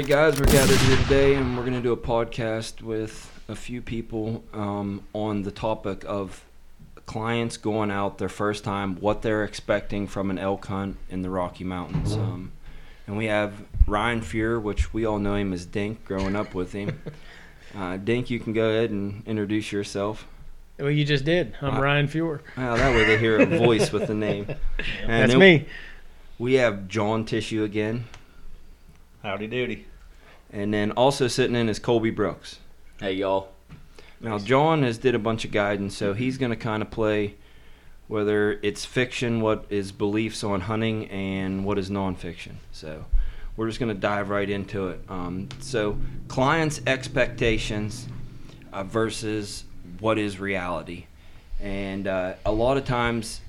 All right, guys, we're gathered here today, and we're going to do a podcast with a few people um, on the topic of clients going out their first time, what they're expecting from an elk hunt in the Rocky Mountains. Um, and we have Ryan Furrer, which we all know him as Dink, growing up with him. Uh, Dink, you can go ahead and introduce yourself. Well, you just did. I'm Uh, Ryan Furrer. Well, that way they hear a voice with the name. And That's me. We have John Tissue again, Howdy doody. And then also sitting in is Colby Brooks. Hey y'all. Now John has did a bunch of guidance, so he's going to kind of play whether it's fiction, what is beliefs on hunting, and what is nonfiction. So we're just going to dive right into it. Um, so clients' expectations uh, versus what is reality, and uh, a lot of times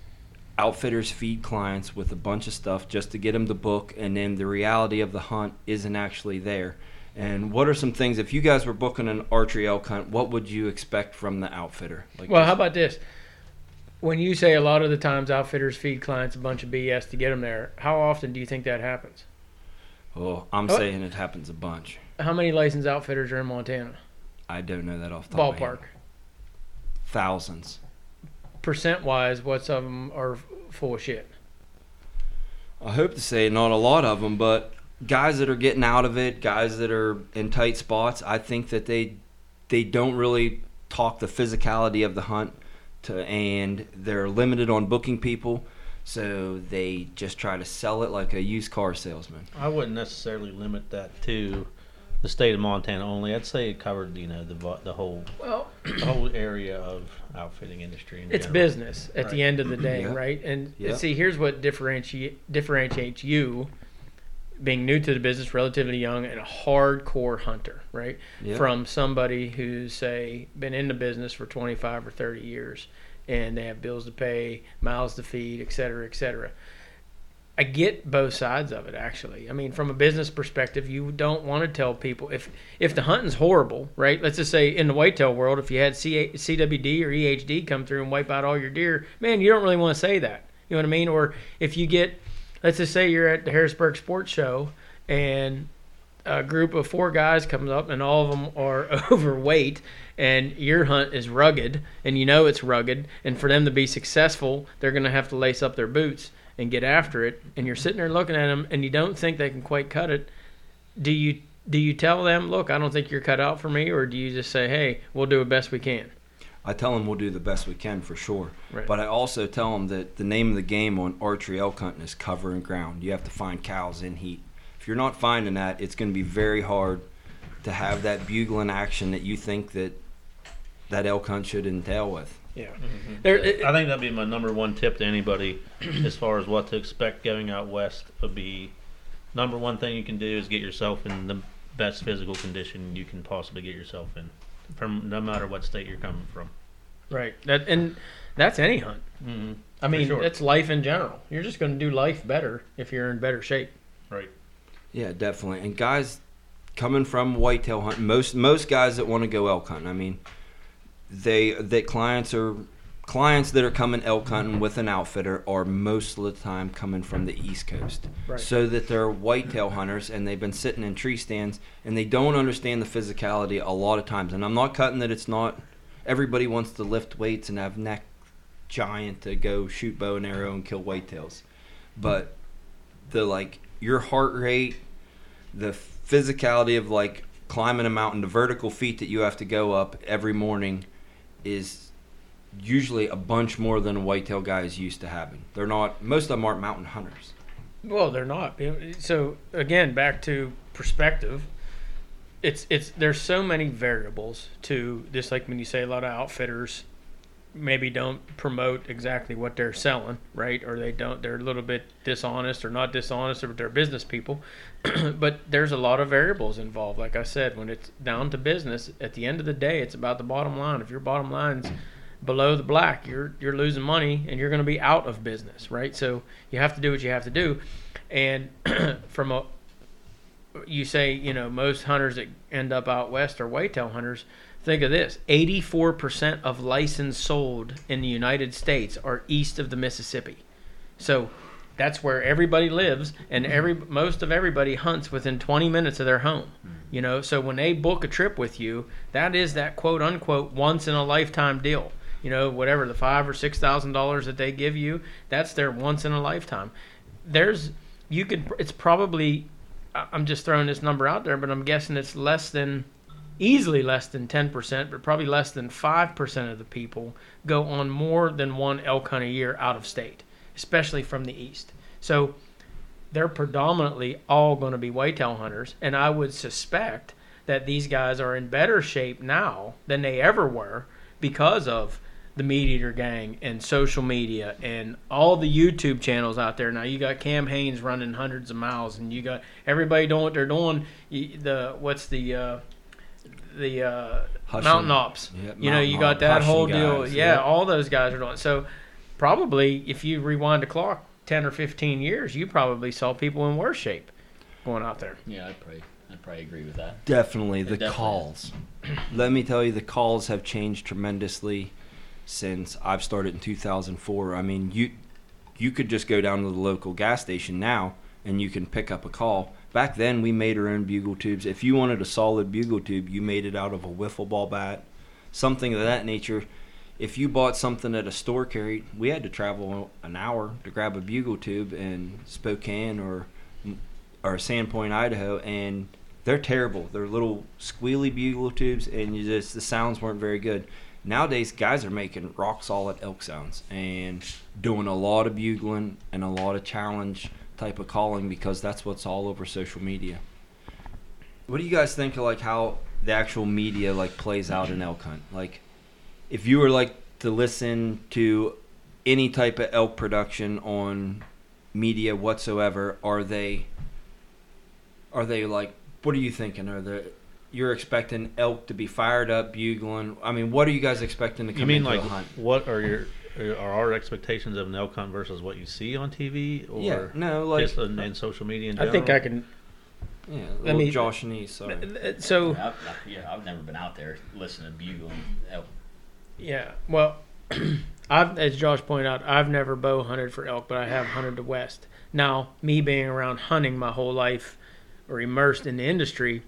outfitters feed clients with a bunch of stuff just to get them to book, and then the reality of the hunt isn't actually there. And what are some things if you guys were booking an archery elk hunt? What would you expect from the outfitter? Like Well, how about this? When you say a lot of the times outfitters feed clients a bunch of BS to get them there, how often do you think that happens? Oh, I'm Oh. saying it happens a bunch. How many licensed outfitters are in Montana? I don't know that off the. Ballpark. Thousands. Percent wise, what's of them are full of shit? I hope to say not a lot of them, but guys that are getting out of it, guys that are in tight spots, I think that they they don't really talk the physicality of the hunt to and they're limited on booking people, so they just try to sell it like a used car salesman. I wouldn't necessarily limit that to the state of Montana only. I'd say it covered, you know, the the whole Well, the whole area of outfitting industry. In it's general. business at the end of the day, Yeah. right? And Yeah. see, here's what differentiate differentiates you, being new to the business, relatively young, and a hardcore hunter, right? Yeah. From somebody who's say been in the business for 25 or 30 years, and they have bills to pay, miles to feed, et cetera, et cetera. I get both sides of it actually. I mean, from a business perspective, you don't want to tell people if if the hunting's horrible, right? Let's just say in the whitetail world, if you had C- CWD or EHD come through and wipe out all your deer, man, you don't really want to say that. You know what I mean? Or if you get, let's just say you're at the Harrisburg Sports Show and a group of four guys comes up and all of them are overweight and your hunt is rugged and you know it's rugged and for them to be successful they're going to have to lace up their boots and get after it. And you're sitting there looking at them and you don't think they can quite cut it. Do you do you tell them look i don't think you're cut out for me or do you just say hey we'll do the best we can I tell them we'll do the best we can for sure. Right. But I also tell them that the name of the game on archery elk hunting is cover and ground. You have to find cows in heat. If you're not finding that, it's going to be very hard to have that bugling action that you think that that elk hunt should entail with. yeah Mm-hmm. there it, I think that'd be my number one tip to anybody as far as what to expect going out west would be number one thing you can do is get yourself in the best physical condition you can possibly get yourself in from no matter what state you're coming from. right that and that's any hunt Mm-hmm. i mean sure. it's life in general you're just going to do life better if you're in better shape Right. Yeah, definitely. And guys coming from whitetail hunting, most most guys that want to go elk hunting, I mean, they that clients are clients that are coming elk hunting with an outfitter are most of the time coming from the East Coast. Right. So that they're whitetail hunters and they've been sitting in tree stands and they don't understand the physicality a lot of times. And I'm not cutting that it's not everybody wants to lift weights and have neck giant to go shoot bow and arrow and kill whitetails. But the like your heart rate, the physicality of like climbing a mountain, the vertical feet that you have to go up every morning is usually a bunch more than a whitetail guy is used to having. They're not most of them aren't mountain hunters. Well, they're not. So again, back to perspective. It's it's there's so many variables to just like when you say a lot of outfitters maybe don't promote exactly what they're selling, right? Or they don't they're a little bit dishonest or not dishonest or they're business people. but there's a lot of variables involved. Like I said, when it's down to business, at the end of the day it's about the bottom line. If your bottom line's below the black, you're you're losing money and you're going to be out of business, right? So you have to do what you have to do. And from a you say, you know, most hunters that end up out west are whitetail hunters. Think of this 84% of license sold in the United States are east of the Mississippi. So That's where everybody lives, and every most of everybody hunts within 20 minutes of their home. You know, so when they book a trip with you, that is that quote unquote once in a lifetime deal. You know, whatever the five or six thousand dollars that they give you, that's their once in a lifetime. There's you could it's probably I'm just throwing this number out there, but I'm guessing it's less than easily less than 10%, but probably less than 5% of the people go on more than one elk hunt a year out of state, especially from the east. So they're predominantly all going to be whitetail hunters, and I would suspect that these guys are in better shape now than they ever were because of the meat eater gang and social media and all the YouTube channels out there. Now you got Cam Hanes running hundreds of miles, and you got everybody doing what they're doing. You, the what's the uh, the uh, Hushin. mountain ops? Yep, you know, you got that whole Hushin deal. guys, yeah, yep. all those guys are doing. So probably if you rewind the clock ten or fifteen years, you probably saw people in worse shape going out there. Yeah, I'd probably, I'd probably agree with that. Definitely the definitely calls. Let me tell you, the calls have changed tremendously since I've started in 2004. I mean, you you could just go down to the local gas station now and you can pick up a call. Back then, we made our own bugle tubes. If you wanted a solid bugle tube, you made it out of a wiffle ball bat, something of that nature. If you bought something at a store carried, we had to travel an hour to grab a bugle tube in Spokane or or Sandpoint, Idaho, and they're terrible. They're little squealy bugle tubes, and you just the sounds weren't very good. Nowadays, guys are making rock solid elk sounds and doing a lot of bugling and a lot of challenge type of calling because that's what's all over social media. What do you guys think of like how the actual media like plays out in elk hunt? Like, if you were like to listen to any type of elk production on media whatsoever, are they are they like what are you thinking? Are they you're expecting elk to be fired up, bugling? I mean, what are you guys expecting to come You mean into like a hunt? what are your are our expectations of an elk hunt versus what you see on TV or yeah, no, like just in, in social media? In I think? I can. yeah, Let little me- Josh and East. Sorry. So I've, I've- yeah, I've never been out there listening to bugling elk. Yeah, well, I've as Josh pointed out, I've never bow hunted for elk, but I have hunted the west. Now, me being around hunting my whole life or immersed in the industry,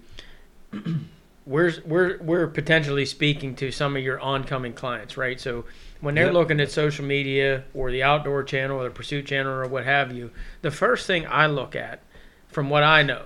we're we're we're potentially speaking to some of your oncoming clients, right? So when they're Yep. looking at social media or the outdoor channel or the pursuit channel or what have you, the first thing I look at, from what I know,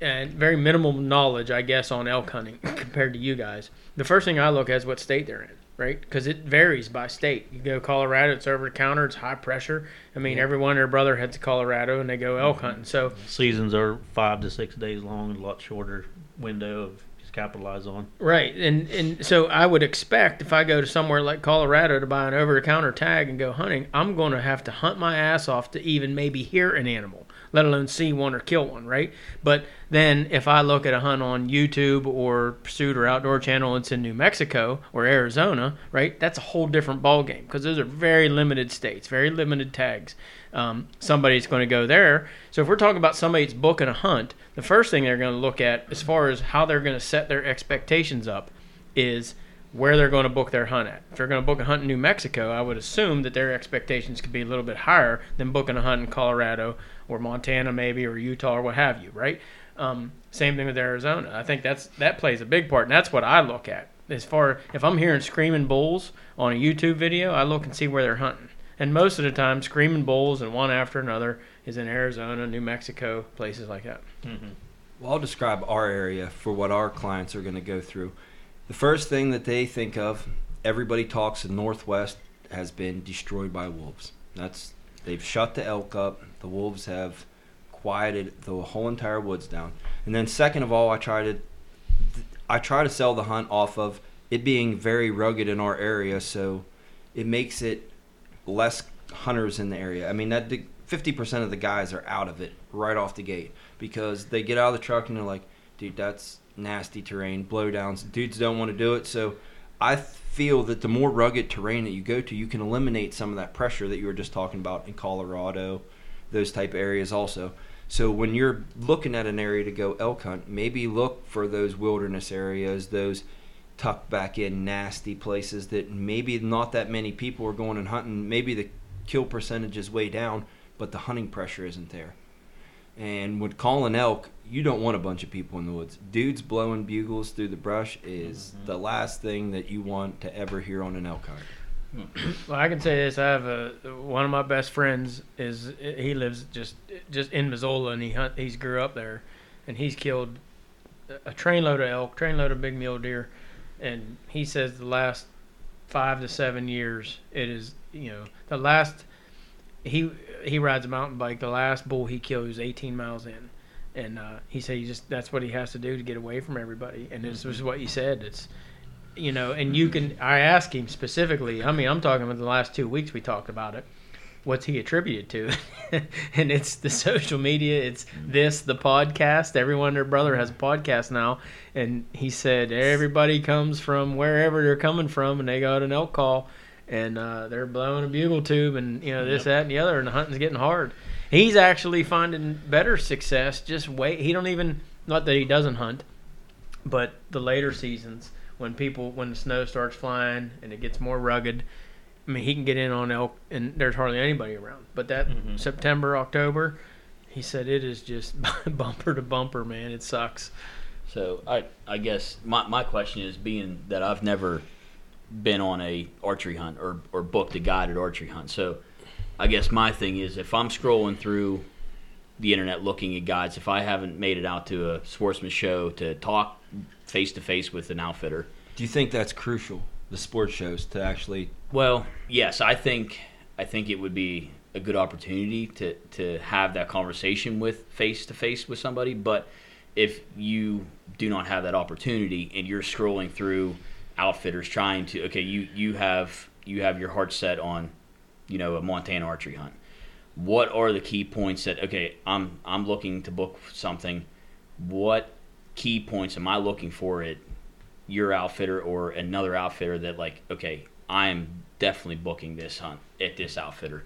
and very minimal knowledge, I guess, on elk hunting compared to you guys. The first thing I look at is what state they're in, right? Because it varies by state. You go Colorado, it's over the counter, it's high pressure. I mean, Yeah. everyone and their brother heads to Colorado and they go elk mm-hmm. hunting. So seasons are five to six days long, a lot shorter window of just capitalize on. Right, and and so I would expect if I go to somewhere like Colorado to buy an over-the-counter tag and go hunting, I'm going to have to hunt my ass off to even maybe hear an animal, let alone see one or kill one, right? But then if I look at a hunt on YouTube or Pursuit or Outdoor Channel, it's in New Mexico or Arizona, right? That's a whole different ball game because those are very limited states, very limited tags. Um, somebody's going to go there. So if we're talking about somebody that's booking a hunt, the first thing they're going to look at as far as how they're going to set their expectations up is where they're going to book their hunt at. If they're going to book a hunt in New Mexico, I would assume that their expectations could be a little bit higher than booking a hunt in Colorado or Montana maybe or Utah or what have you, right? Um, same thing with Arizona. I think that's that plays a big part, and that's what I look at. As far if I'm hearing screaming bulls on a YouTube video, I look and see where they're hunting. And most of the time, screaming bulls and one after another is in Arizona, New Mexico, places like that. Mm-hmm. Well, I'll describe our area for what our clients are going to go through. The first thing that they think of, everybody talks the Northwest has been destroyed by wolves. That's they've shut the elk up. The wolves have quieted the whole entire woods down. And then second of all, I try to I try to sell the hunt off of it being very rugged in our area, so it makes it less hunters in the area. I mean that fifty percent of the guys are out of it right off the gate because they get out of the truck and they're like, dude, that's nasty terrain, blowdowns. Dudes don't want to do it. So I feel that the more rugged terrain that you go to, you can eliminate some of that pressure that you were just talking about in Colorado, those type areas also. So when you're looking at an area to go elk hunt, maybe look for those wilderness areas, those tucked back in nasty places that maybe not that many people are going and hunting. Maybe the kill percentage is way down. But the hunting pressure isn't there. And with calling elk, you don't want a bunch of people in the woods. Dudes blowing bugles through the brush is mm-hmm. the last thing that you want to ever hear on an elk hunt. Well, I can say this: I have a one of my best friends is he lives just just in Missoula, and he hunt he's grew up there, and he's killed a trainload of elk, trainload of big mule deer, and he says the last five to seven years it is you know the last he he rides a mountain bike. The last bull he killed was 18 miles in, and uh, he said he just that's what he has to do to get away from everybody. And this mm-hmm. was what he said. It's you know, and you can. I asked him specifically. I mean, I'm talking about the last two weeks we talked about it. What's he attributed to? and it's the social media. It's mm-hmm. this, the podcast. Everyone, their brother has a mm-hmm. podcast now, and he said everybody comes from wherever they're coming from, and they got an elk call, and uh, they're blowing a bugle tube, and you know this, Yep. that, and the other, and the hunting's getting hard. He's actually finding better success. Just wait. He don't even not that he doesn't hunt, but the later seasons when people when the snow starts flying and it gets more rugged. I mean, he can get in on elk, and there's hardly anybody around. But that Mhm. September, October, he said it is just bumper to bumper, man. It sucks. So I I guess my my question is being that I've never been on a archery hunt or or booked a guided archery hunt. So I guess my thing is if I'm scrolling through the internet looking at guides, if I haven't made it out to a sportsman show to talk face to face with an outfitter, Do you think that's crucial? The sports shows to actually well, yes, I think I think it would be a good opportunity to to have that conversation with face to face with somebody. But if you do not have that opportunity and you're scrolling through outfitters trying to okay, you you have you have your heart set on, you know, a Montana archery hunt. What are the key points that okay, I'm I'm looking to book something. What key points am I looking for at your outfitter or another outfitter that like okay i am definitely booking this hunt at this outfitter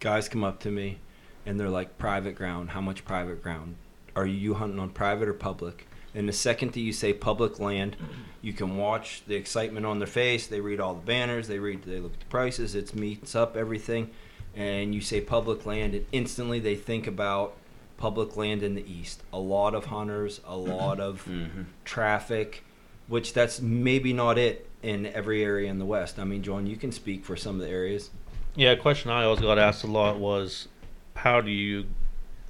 guys come up to me and they're like private ground how much private ground are you hunting on private or public and the second that you say public land you can watch the excitement on their face they read all the banners they read they look at the prices it meets up everything and you say public land and instantly they think about public land in the east. A lot of hunters a lot of mm-hmm. traffic which that's maybe not it in every area in the west. I mean john you can speak for some of the areas. Yeah, a question I always got asked a lot was, how do you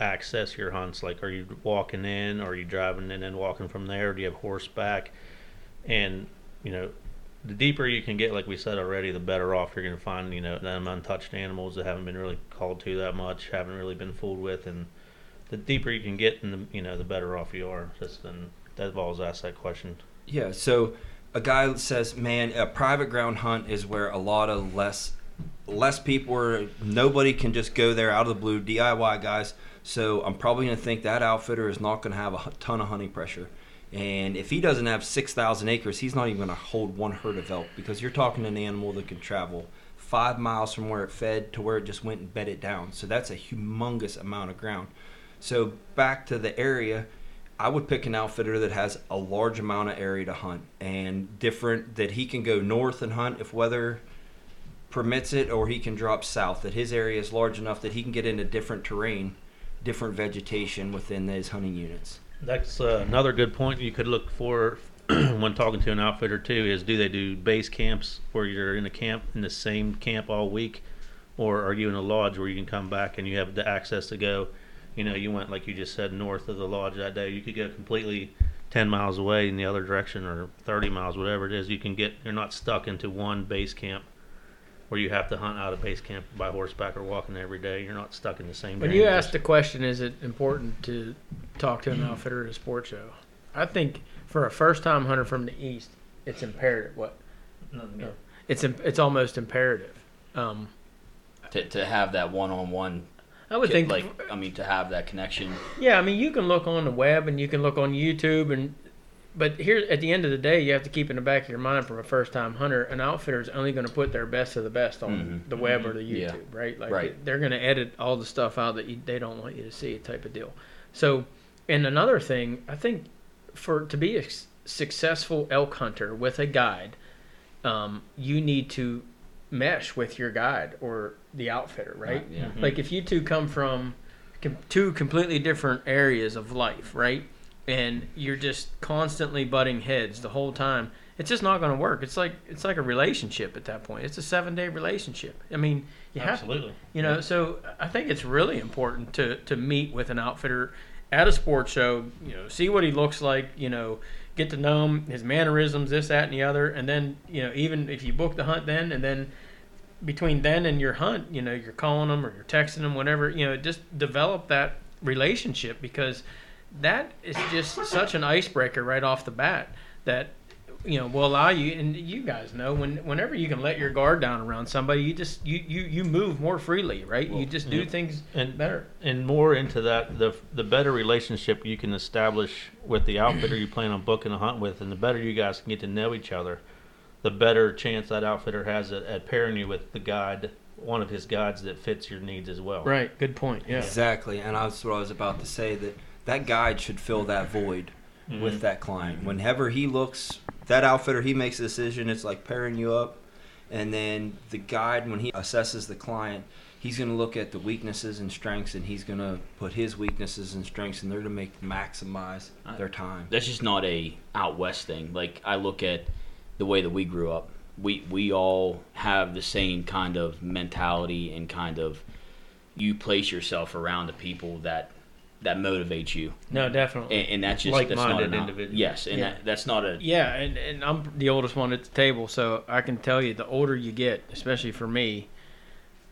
access your hunts? Like, are you walking in, or are you driving in and walking from there? Do you have horseback? And you know, the deeper you can get, like we said already, the better off you're going to find. You know, them untouched animals that haven't been really called to that much, haven't really been fooled with, and the deeper you can get, and the you know, the better off you are. Just then, that always asked that question. Yeah, so a guy says, "Man, a private ground hunt is where a lot of less less people are nobody can just go there out of the blue DIY guys. So I'm probably going to think that outfitter is not going to have a ton of hunting pressure. And if he doesn't have 6,000 acres, he's not even going to hold one herd of elk because you're talking an animal that can travel 5 miles from where it fed to where it just went and bedded down. So that's a humongous amount of ground. So back to the area, I would pick an outfitter that has a large amount of area to hunt and different that he can go north and hunt if weather permits it, or he can drop south. That his area is large enough that he can get into different terrain, different vegetation within those hunting units. That's uh, another good point you could look for when talking to an outfitter too. Is do they do base camps where you're in a camp in the same camp all week, or are you in a lodge where you can come back and you have the access to go? You know, you went like you just said north of the lodge that day. You could go completely ten miles away in the other direction, or thirty miles, whatever it is. You can get. You're not stuck into one base camp where you have to hunt out of base camp by horseback or walking every day. You're not stuck in the same. When you asked the question, is it important to talk to an outfitter at a sports show? I think for a first-time hunter from the east, it's imperative. What? No. It's it's almost imperative. Um, to, to have that one-on-one I would think like i mean to have that connection Yeah, I mean, you can look on the web and you can look on YouTube, and but here at the end of the day, you have to keep in the back of your mind from a first-time hunter, an outfitter is only going to put their best of the best on Mhm. the web or the YouTube, Yeah. right? Like Right. they're going to edit all the stuff out that you, they don't want you to see, type of deal. So, and another thing, I think for to be a successful elk hunter with a guide, um, you need to mesh with your guide or the outfitter, right? Yeah. Mhm. Like if you two come from com- two completely different areas of life, right? And you're just constantly butting heads the whole time. It's just not going to work. It's like it's like a relationship at that point. It's a seven day relationship. I mean, you have Absolutely. you know, so I think it's really important to to meet with an outfitter at a sports show. You know, see what he looks like. You know, get to know him, his mannerisms, this, that, and the other, and then you know, even if you book the hunt, then and then between then and your hunt, you know, you're calling them or you're texting them, whatever. You know, just develop that relationship because that is just such an icebreaker right off the bat that you know will allow you and you guys know when whenever you can let your guard down around somebody you just you you, you move more freely right you just do yeah. things And better and more into that, the the better relationship you can establish with the outfitter you plan on booking a hunt with, and the better you guys can get to know each other, the better chance that outfitter has at, at pairing you with the guide, one of his guides that fits your needs as well. right good point yeah Exactly, and that's what I was about to say. That that guide should fill that void Mhm. with that client. Whenever he looks, that outfitter, he makes a decision. It's like pairing you up, and then the guide, when he assesses the client, he's going to look at the weaknesses and strengths, and he's going to put his weaknesses and strengths, and they're going to make maximize their time. that's just not a out west thing. Like I look at the way that we grew up. We we all have the same kind of mentality and kind of you place yourself around the people that that motivate you, no definitely and, and that's just that's not Like-minded an out- individuals. Yes, and Yeah. that, that's not a yeah and, and i'm the oldest one at the table so i can tell you the older you get especially for me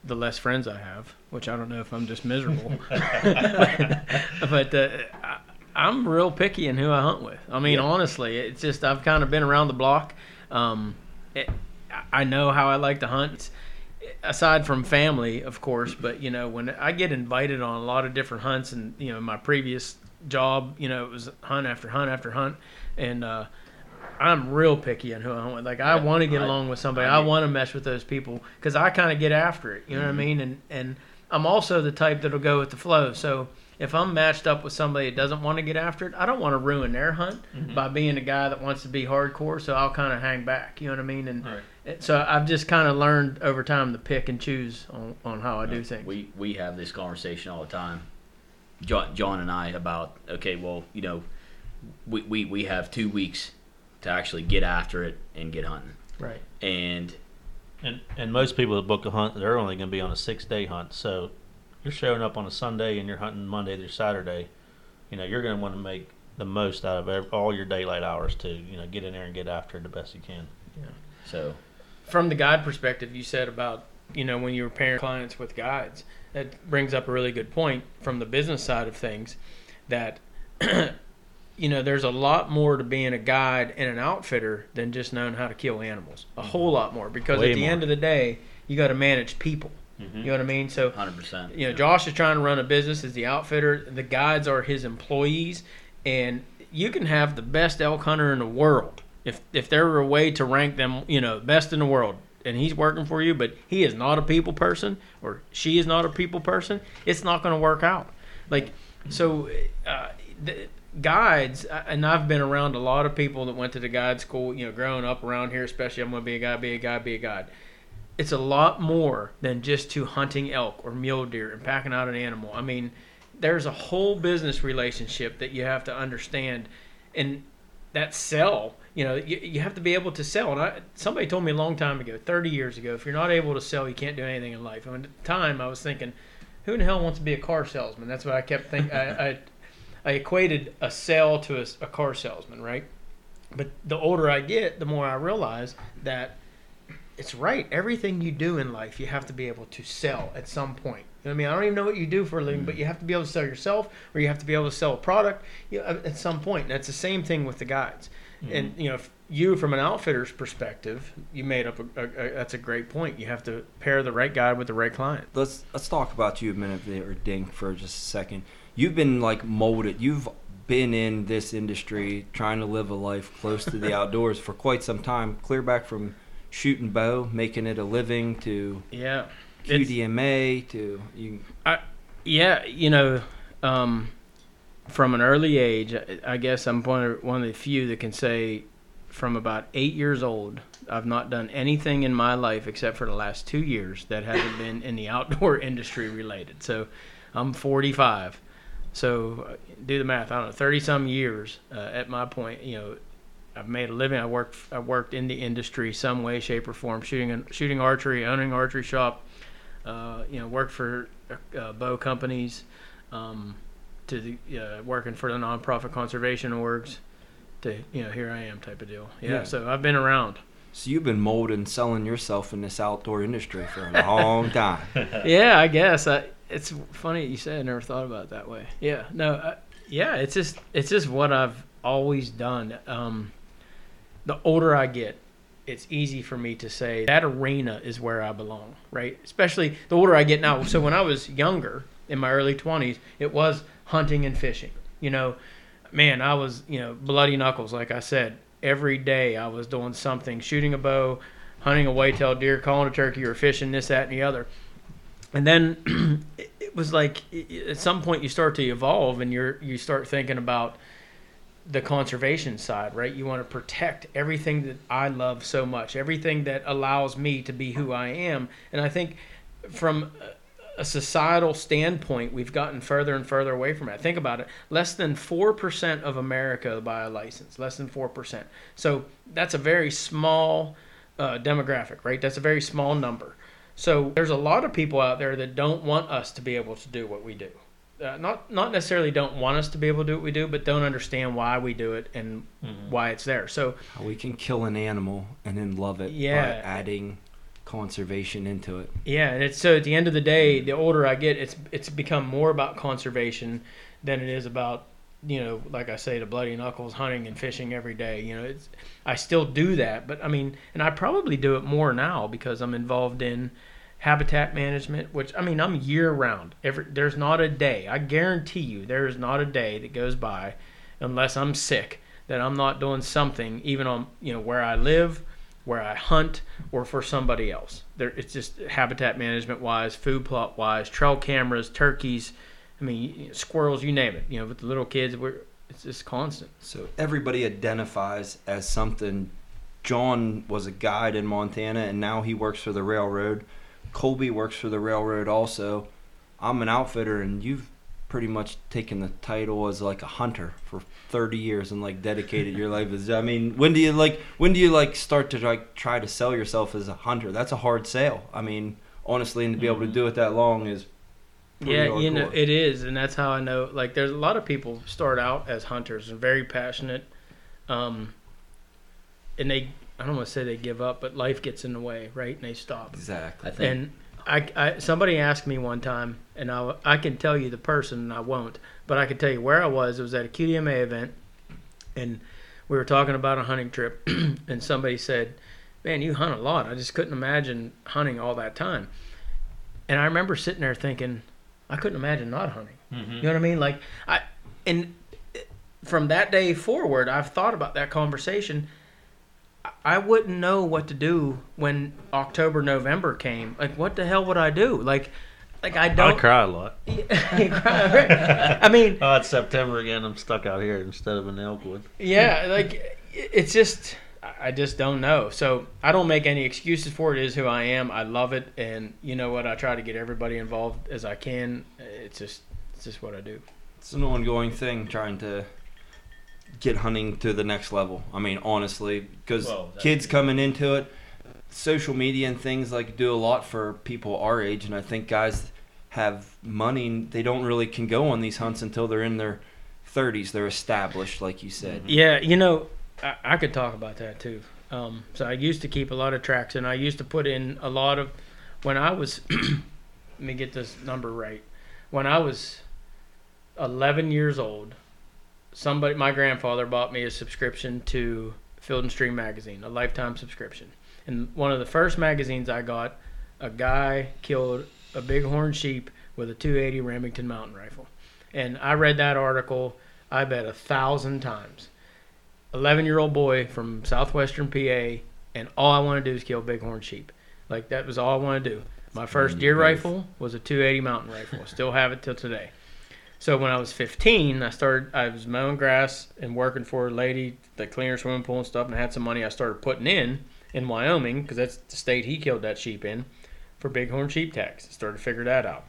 the less friends i have which i don't know if i'm just miserable but uh, I, I'm real picky in who I hunt with. I mean, Yeah. honestly, it's just I've kind of been around the block. Um, it, I know how I like to hunt. It's, aside from family, of course, but you know, when I get invited on a lot of different hunts, and you know, my previous job, you know, it was hunt after hunt after hunt, and uh, I'm real picky on who I with. Like, I want to get along with somebody. I want to mesh with those people because I kind of get after it. You know what I mean? And and I'm also the type that'll go with the flow. So if I'm matched up with somebody that doesn't want to get after it, I don't want to ruin their hunt by being a guy that wants to be hardcore. So I'll kind of hang back. You know what I mean? And Right. And so I've just kind of learned over time to pick and choose on, on how I do things. We we have this conversation all the time, John, John and I about okay, well, you know, we, we we have two weeks to actually get after it and get hunting, right. and And and most people that book a hunt, they're only going to be on a six day hunt. So you're showing up on a Sunday and you're hunting Monday through Saturday. You know you're going to want to make the most out of ev all your daylight hours to you know get in there and get after it the best you can. Yeah. So From the guide perspective, you said about you know when you were pairing clients with guides. That brings up a really good point from the business side of things. That you know there's a lot more to being a guide and an outfitter than just knowing how to kill animals. A whole lot more because Way at the more. end of the day, you got to manage people. Mm-hmm. You know what I mean? So hundred percent. you know, Josh is trying to run a business as the outfitter. The guides are his employees, and you can have the best elk hunter in the world if if there were a way to rank them, you know, best in the world, and he's working for you, but he is not a people person or she is not a people person. It's not going to work out. Like so, uh, the guides, uh, and I've been around a lot of people that went to the guide school. You know, growing up around here, especially, I'm going to be a guide, be a guide, be a guide it's a lot more than just to hunting elk or mule deer and packing out an animal. I mean, there's a whole business relationship that you have to understand, and that sell. You know, you, you have to be able to sell. And I, somebody told me a long time ago, 30 years ago, if you're not able to sell, you can't do anything in life. And at the time, I was thinking, who in the hell wants to be a car salesman? That's what I kept thinking. I, I, equated a sell to a, a car salesman, right? But the older I get, the more I realize that it's right. Everything you do in life, you have to be able to sell at some point. You know I mean? I don't even know what you do for a living, but you have to be able to sell yourself, or you have to be able to sell a product you know, at some point. And that's the same thing with the guides. And you know, if you from an outfitter's perspective, you made up a, a, a that's a great point. You have to pair the right guy with the right client. let's let's talk about you a minute there, Dink, for just a second. You've been like molded. You've been in this industry trying to live a life close to the outdoors for quite some time. Clear back from shooting bow, making it a living, to Yeah. It's- QDMA, to you. I Yeah, you know, um, from an early age, I- guess I'm one of, one of the few that can say from about eight years old, I've not done anything in my life except for the last two years that hasn't been in the outdoor industry related. So I'm 45. So uh, do the math. I don't know, 30 some years uh, at my point, you know, I've made a living. I worked. I worked in the industry some way, shape, or form. Shooting, shooting archery, owning archery shop. Uh, you know, worked for uh, bow companies. Um, to the, uh, working for the nonprofit conservation orgs. To you know, here I am type of deal. Yeah. Yeah. So I've been around. So you've been molding, selling yourself in this outdoor industry for a long time. yeah, I guess. I, it's funny you say. I never thought about it that way. Yeah. No. I, yeah. It's just it's just what I've always done. Um, the older I get, it's easy for me to say that arena is where I belong, right? Especially the older I get now. So when I was younger, in my early 20s, it was hunting and fishing. You know, man, I was, you know, bloody knuckles, like I said. Every day I was doing something, shooting a bow, hunting a white-tailed deer, calling a turkey, or fishing this, that, and the other. And then it, it was like at some point you start to evolve and you're you start thinking about the conservation side, right? You want to protect everything that I love so much, everything that allows me to be who I am. And I think from uh, a societal standpoint, we've gotten further and further away from it. Think about it. Less than 4% of America buy a license, less than 4%. So that's a very small uh, demographic, right? That's a very small number. So there's a lot of people out there that don't want us to be able to do what we do uh, not not necessarily don't want us to be able to do what we do, but don't understand why we do it and why it's there. So we can kill an animal and then love it Yeah. by adding conservation into it. yeah, and it's so at the end of the day, the older I get, it's it's become more about conservation than it is about you know, like I say, the bloody knuckles hunting and fishing every day. You know, it's I still do that, but I mean, and I probably do it more now because I'm involved in habitat management, which I mean, I'm year round. Every there's not a day. I guarantee you, there is not a day that goes by unless I'm sick that I'm not doing something, even on you know where I live, where I hunt, or for somebody else. There, it's just habitat management wise, food plot wise, trail cameras, turkeys. I mean, squirrels, you name it. You know, with the little kids, we're it's just constant. So everybody identifies as something. John was a guide in Montana and now he works for the railroad. Colby works for the railroad also. I'm an outfitter and you've pretty much taken the title as like a hunter for 30 years and like dedicated your life as I mean, when do you like when do you like start to like try to sell yourself as a hunter? That's a hard sale. I mean, honestly, and to be able to do it that long is pretty Yeah, you know it is, and that's how I know. Like, there's a lot of people start out as hunters and very passionate, um, and they I don't want to say they give up, but life gets in the way, right? And they stop. exactly. I think And I, I somebody asked me one time, and I I can tell you the person, and I won't, but I can tell you where I was. It was at a QDMA event, and we were talking about a hunting trip, and somebody said, "Man, you hunt a lot. I just couldn't imagine hunting all that time." And I remember sitting there thinking, I couldn't imagine not hunting. Mm-hmm. You know what I mean? Like I, and from that day forward, I've thought about that conversation. I- I wouldn't know what to do when October, November came. Like, what the hell would I do? Like, like I I don't. I cry a lot. I mean, Oh, it's September again. I'm stuck out here instead of in Elkwood. yeah, like it's just I just don't know. So I don't make any excuses for it. It is who I am. I love it, and you know what? I try to get everybody involved as I can. It's just it's just what I do. it's an ongoing thing trying to get hunting to the next level. I mean, honestly, because Well, kids coming into it, social media and things like do a lot for people our age, and I think guys have money and they don't really can go on these hunts until they're in their 30s. They're established, like you said. Yeah, you know, I, I could talk about that too. Um, so I used to keep a lot of tracks, and I used to put in a lot of when I was. let me get this number right. When I was 11 years old, somebody, my grandfather, bought me a subscription to Field and Stream magazine, a lifetime subscription. And one of the first magazines I got, a guy killed a bighorn sheep with a 280 Remington mountain rifle. And I read that article, I bet a thousand times. 11 year old boy from southwestern PA, and all I want to do is kill bighorn sheep. Like, that was all I want to do. My first mm, deer rifle was a 280 mountain rifle. I still have it till today. So when I was 15, I started. I was mowing grass and working for a lady that cleaned her swimming pool and stuff, and I had some money. I started putting in in Wyoming because that's the state he killed that sheep in for bighorn sheep tax. I started to figure that out.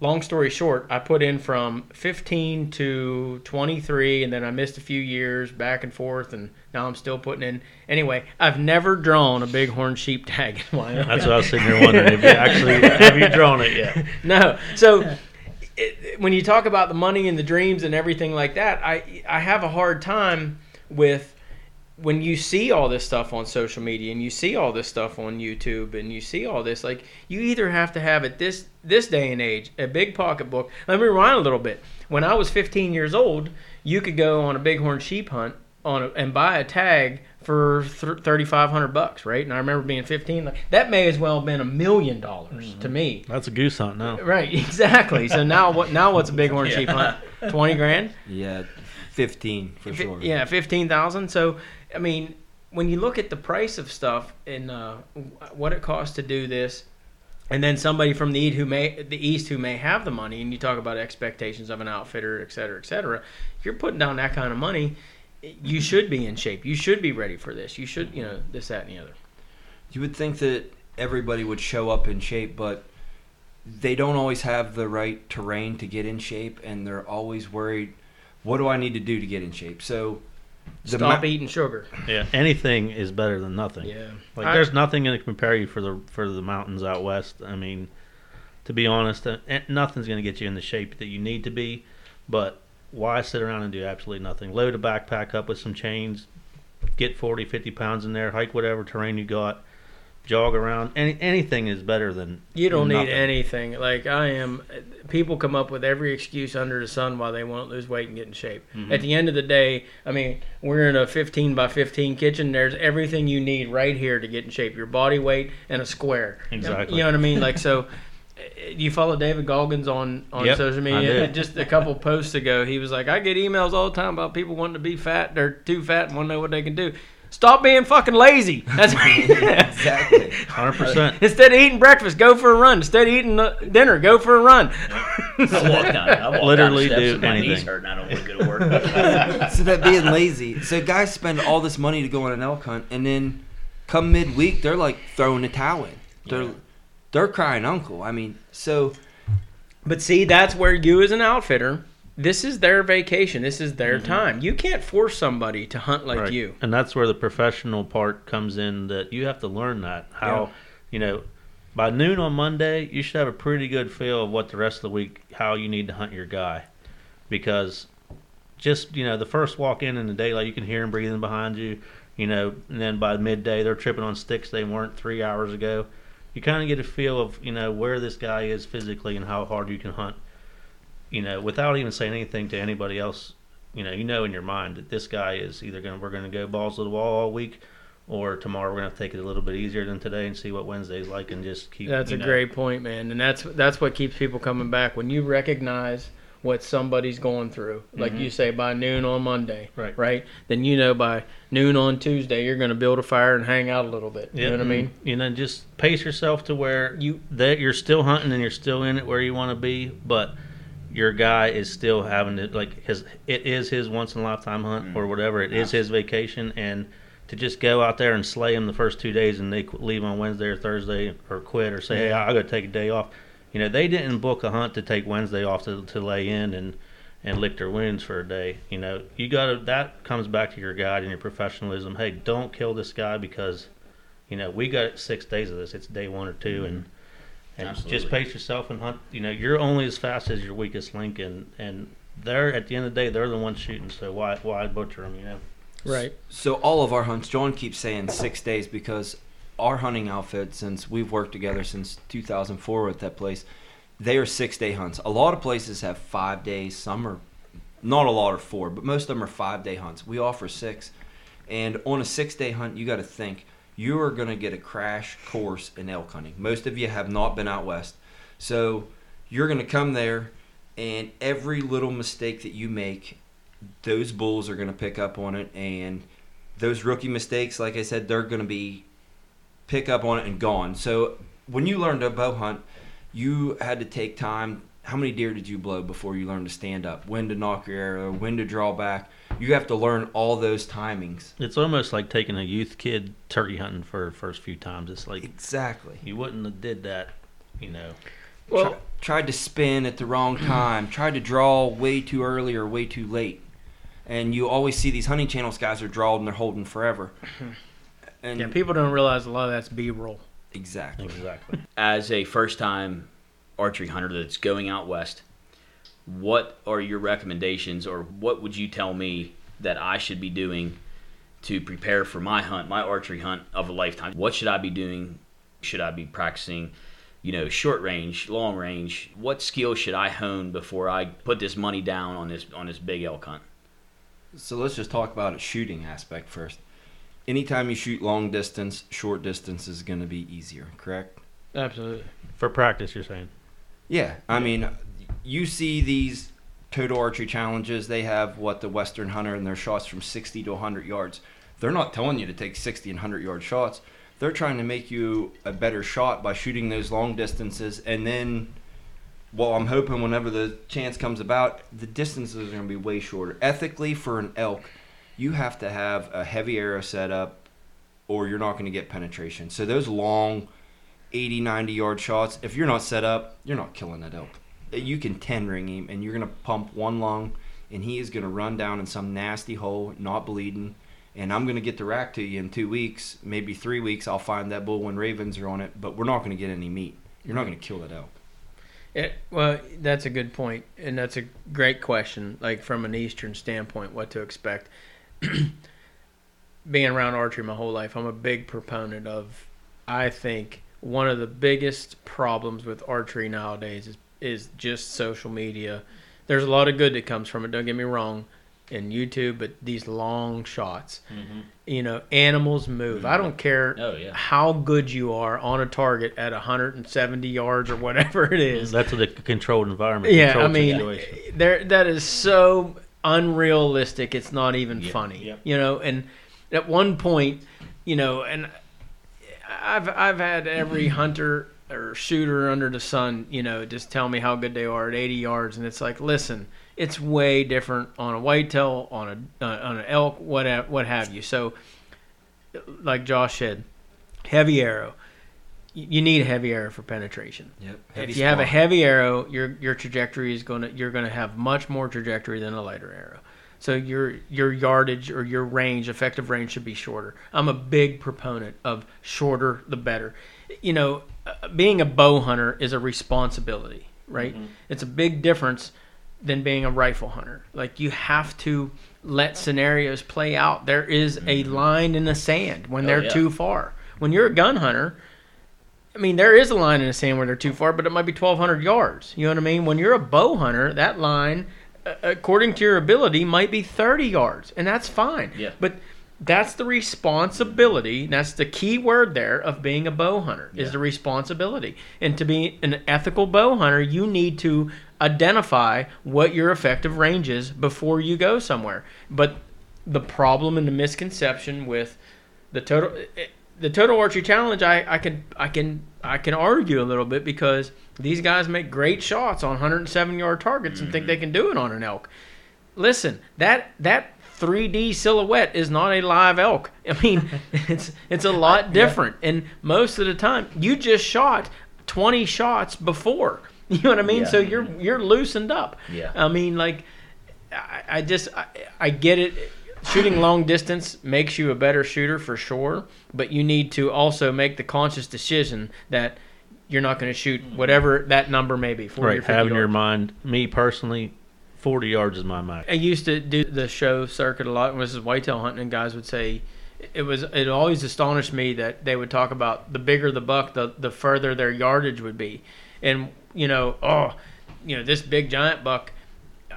Long story short, I put in from 15 to 23, and then I missed a few years back and forth, and now I'm still putting in. Anyway, I've never drawn a bighorn sheep tag in Wyoming. That's what I was sitting here wondering. If you actually have you drawn it yet? no. So it, when you talk about the money and the dreams and everything like that, I I have a hard time with when you see all this stuff on social media and you see all this stuff on YouTube and you see all this like you either have to have it this this day and age a big pocketbook. Let me rewind a little bit. When I was 15 years old, you could go on a bighorn sheep hunt on a, and buy a tag for 3500 bucks, right? And I remember being 15 like, that may as well have been a million dollars to me. That's a goose hunt now. Right, exactly. So now what? Now what's a big bighorn sheep hunt? Twenty grand. Yeah, fifteen for Fi- sure. Yeah, fifteen thousand. So I mean, when you look at the price of stuff and uh, what it costs to do this, and then somebody from the east who may the east who may have the money, and you talk about expectations of an outfitter, et cetera, et cetera. If you're putting down that kind of money, you should be in shape. You should be ready for this. You should, you know, this, that, and the other. You would think that everybody would show up in shape, but they don't always have the right terrain to get in shape, and they're always worried, what do I need to do to get in shape? So, the Stop ma- eating sugar. Yeah, anything is better than nothing. Yeah. Like I- there's nothing going to compare you for the for the mountains out west. I mean, to be honest, uh, eh, nothing's going to get you in the shape that you need to be. But why sit around and do absolutely nothing? Load a backpack up with some chains, get 40, 50 pounds in there, hike whatever terrain you got, jog around. Any anything is better than You don't need anything. Like I am, people come up with every excuse under the sun why they won't lose weight and get in shape. Mm-hmm. At the end of the day, I mean, we're in a 15 by 15 kitchen. There's everything you need right here to get in shape. Your body weight and a square. Exactly. You know what I mean? Like so. You follow David Goggins on, on Yep, social media. Just a couple posts ago, he was like, "I get emails all the time about people wanting to be fat. They're too fat and want to know what they can do. Stop being fucking lazy. That's exactly. Hundred percent. Instead of eating breakfast, go for a run. Instead of eating dinner, go for a run. I walk down. I walk Literally down steps do and my knees hurt, and I don't want to go to work. so that being lazy. So guys spend all this money to go on an elk hunt, and then come midweek, they're like throwing the towel in. They're Yeah. They're crying uncle. I mean, so But see, that's where you as an outfitter, this is their vacation. This is their Mm-hmm. time. You can't force somebody to hunt like Right. you. And that's where the professional part comes in that you have to learn that. How, you know, by noon on Monday, you should have a pretty good feel of what the rest of the week, how you need to hunt your guy. Because just, you know, the first walk in in the daylight, you can hear them breathing behind you, you know, and then by midday, they're tripping on sticks they weren't three hours ago. You kind of get a feel of, you know, where this guy is physically and how hard you can hunt, you know, without even saying anything to anybody else you know, you know in your mind that this guy is either going to we're going to go balls to the wall all week, or tomorrow we're going to to take it a little bit easier than today and see what Wednesday's like and just keep. That's a know, great point, man. And that's that's what keeps people coming back when you recognize what somebody's going through. Like Mhm. you say by noon on Monday, Right. Right? Then you know by noon on Tuesday you're going to build a fire and hang out a little bit. You Yeah, know what I mean? You know, just pace yourself to where You that you're still hunting and you're still in it where you want to be, but your guy is still having it like his it is his once in a lifetime hunt or whatever it is his vacation and to just go out there and slay him the first two days and they leave on Wednesday or Thursday or quit or say hey I got to take a day off you know they didn't book a hunt to take Wednesday off to, to lay in and and lick their wounds for a day you know you got to that comes back to your guide and your professionalism hey don't kill this guy because you know we got six days of this it's day one or 2 and mm-hmm. and Absolutely. just pace yourself and hunt. You know, you're only as fast as your weakest link, and and they're at the end of the day, they're the ones shooting. So why why butcher them? You know. right. So all of our hunts, John keeps saying six days because our hunting outfit, since we've worked together since 2004 at that place, they are six day hunts. A lot of places have five days. Some are not a lot are four, but most of them are five day hunts. We offer six, and on a six day hunt, you got to think you are going to get a crash course in elk hunting. Most of you have not been out west, so you're going to come there, and every little mistake that you make those bulls are going to pick up on it and those rookie mistakes like i said they're going to be pick up on it and gone so when you learned to bow hunt you had to take time how many deer did you blow before you learned to stand up? When to knock your arrow? When to draw back? You have to learn all those timings. It's almost like taking a youth kid turkey hunting for the first few times. It's like Exactly. you wouldn't have did that, you know. Well, Tri- tried to spin at the wrong time. tried to draw way too early or way too late. And you always see these hunting channels guys are drawed and they're holding forever. And yeah, people don't realize a lot of that's B-roll. exactly. Exactly. as a first time archery hunter that's going out west, what are your recommendations or what would you tell me that I should be doing to prepare for my hunt, my archery hunt of a lifetime? What should I be doing? Should I be practicing, you know, short range, long range? What skills should I hone before I put this money down on this on this big elk hunt? So let's just talk about a shooting aspect first. Anytime you shoot long distance, short distance is going to be easier, correct? Absolutely. For practice, you're saying. Yeah, I mean, you see these total archery challenges. They have what the Western Hunter and their shots from 60 to 100 yards. They're not telling you to take 60 and 100 yard shots. They're trying to make you a better shot by shooting those long distances. And then, well, I'm hoping whenever the chance comes about, the distances are going to be way shorter. Ethically, for an elk, you have to have a heavy arrow set up, or you're not going to get penetration. So those long 80, 90 yard shots, if you're not set up, you're not killing that elk. You can 10 ring him, and you're going to pump one lung, and he is going to run down in some nasty hole, not bleeding. And I'm going to get the rack to you in two weeks, maybe three weeks. I'll find that bull when ravens are on it, but we're not going to get any meat. You're not going to kill that elk. It, well, that's a good point, and that's a great question. Like from an Eastern standpoint, what to expect. Being around archery my whole life, I'm a big proponent of. I think one of the biggest problems with archery nowadays is is just social media. There's a lot of good that comes from it. Don't get me wrong, in YouTube, but these long shots. Mm-hmm. You know, animals move. I don't mm-hmm. care Oh yeah. how good you are on a target at 170 yards or whatever it is. Mm-hmm. That's a controlled environment. Yeah, I mean, situation. there that is so unrealistic. It's not even Yeah, funny. yeah. You know, and at one point, you know, and I've I've had every hunter or shooter under the sun, you know, just tell me how good they are at 80 yards, and it's like, listen, it's way different on a whitetail, on a uh, on an elk, what what have you. So, like Josh said, heavy arrow. You need a heavy arrow for penetration Yep. if you have a heavy arrow, your your trajectory is going to you're going to have much more trajectory than a lighter arrow. So your your yardage or your range, effective range, should be shorter. I'm a big proponent of shorter the better. You know, uh, being a bow hunter is a responsibility, right? It's a big difference than being a rifle hunter. Like you have to let scenarios play out. There is a line in the sand when Oh, they're yeah. too far. When you're a gun hunter, I mean, there is a line in the sand where they're too far, but it might be 1,200 yards. You know what I mean? When you're a bow hunter, that line, uh, according to your ability, might be 30 yards, and that's fine. Yeah. But that's the responsibility. That's the key word there of being a bow hunter is Yeah. the responsibility. And to be an ethical bow hunter, you need to identify what your effective range is before you go somewhere. But the problem and the misconception with the total the total archery challenge I, I can I can I can argue a little bit because these guys make great shots on 107 yard targets and think they mm-hmm. can do it on an elk. Listen, that that 3D silhouette is not a live elk. I mean, it's it's a lot different. And most of the time, you just shot 20 shots before. You know what I mean? Yeah. So you're you're loosened up. Yeah. I mean, like, I, I just I, I get it. Shooting long distance makes you a better shooter for sure, but you need to also make the conscious decision that you're not going to shoot mm-hmm. whatever that number may be. 40 right, 50 have in your yards. mind. Me personally, forty yards is my max. I used to do the show circuit a lot when this is whitetail hunting, and guys would say it was it always astonished me that they would talk about the bigger the buck, the the further their yardage would be, and you know, oh, you know, this big giant buck,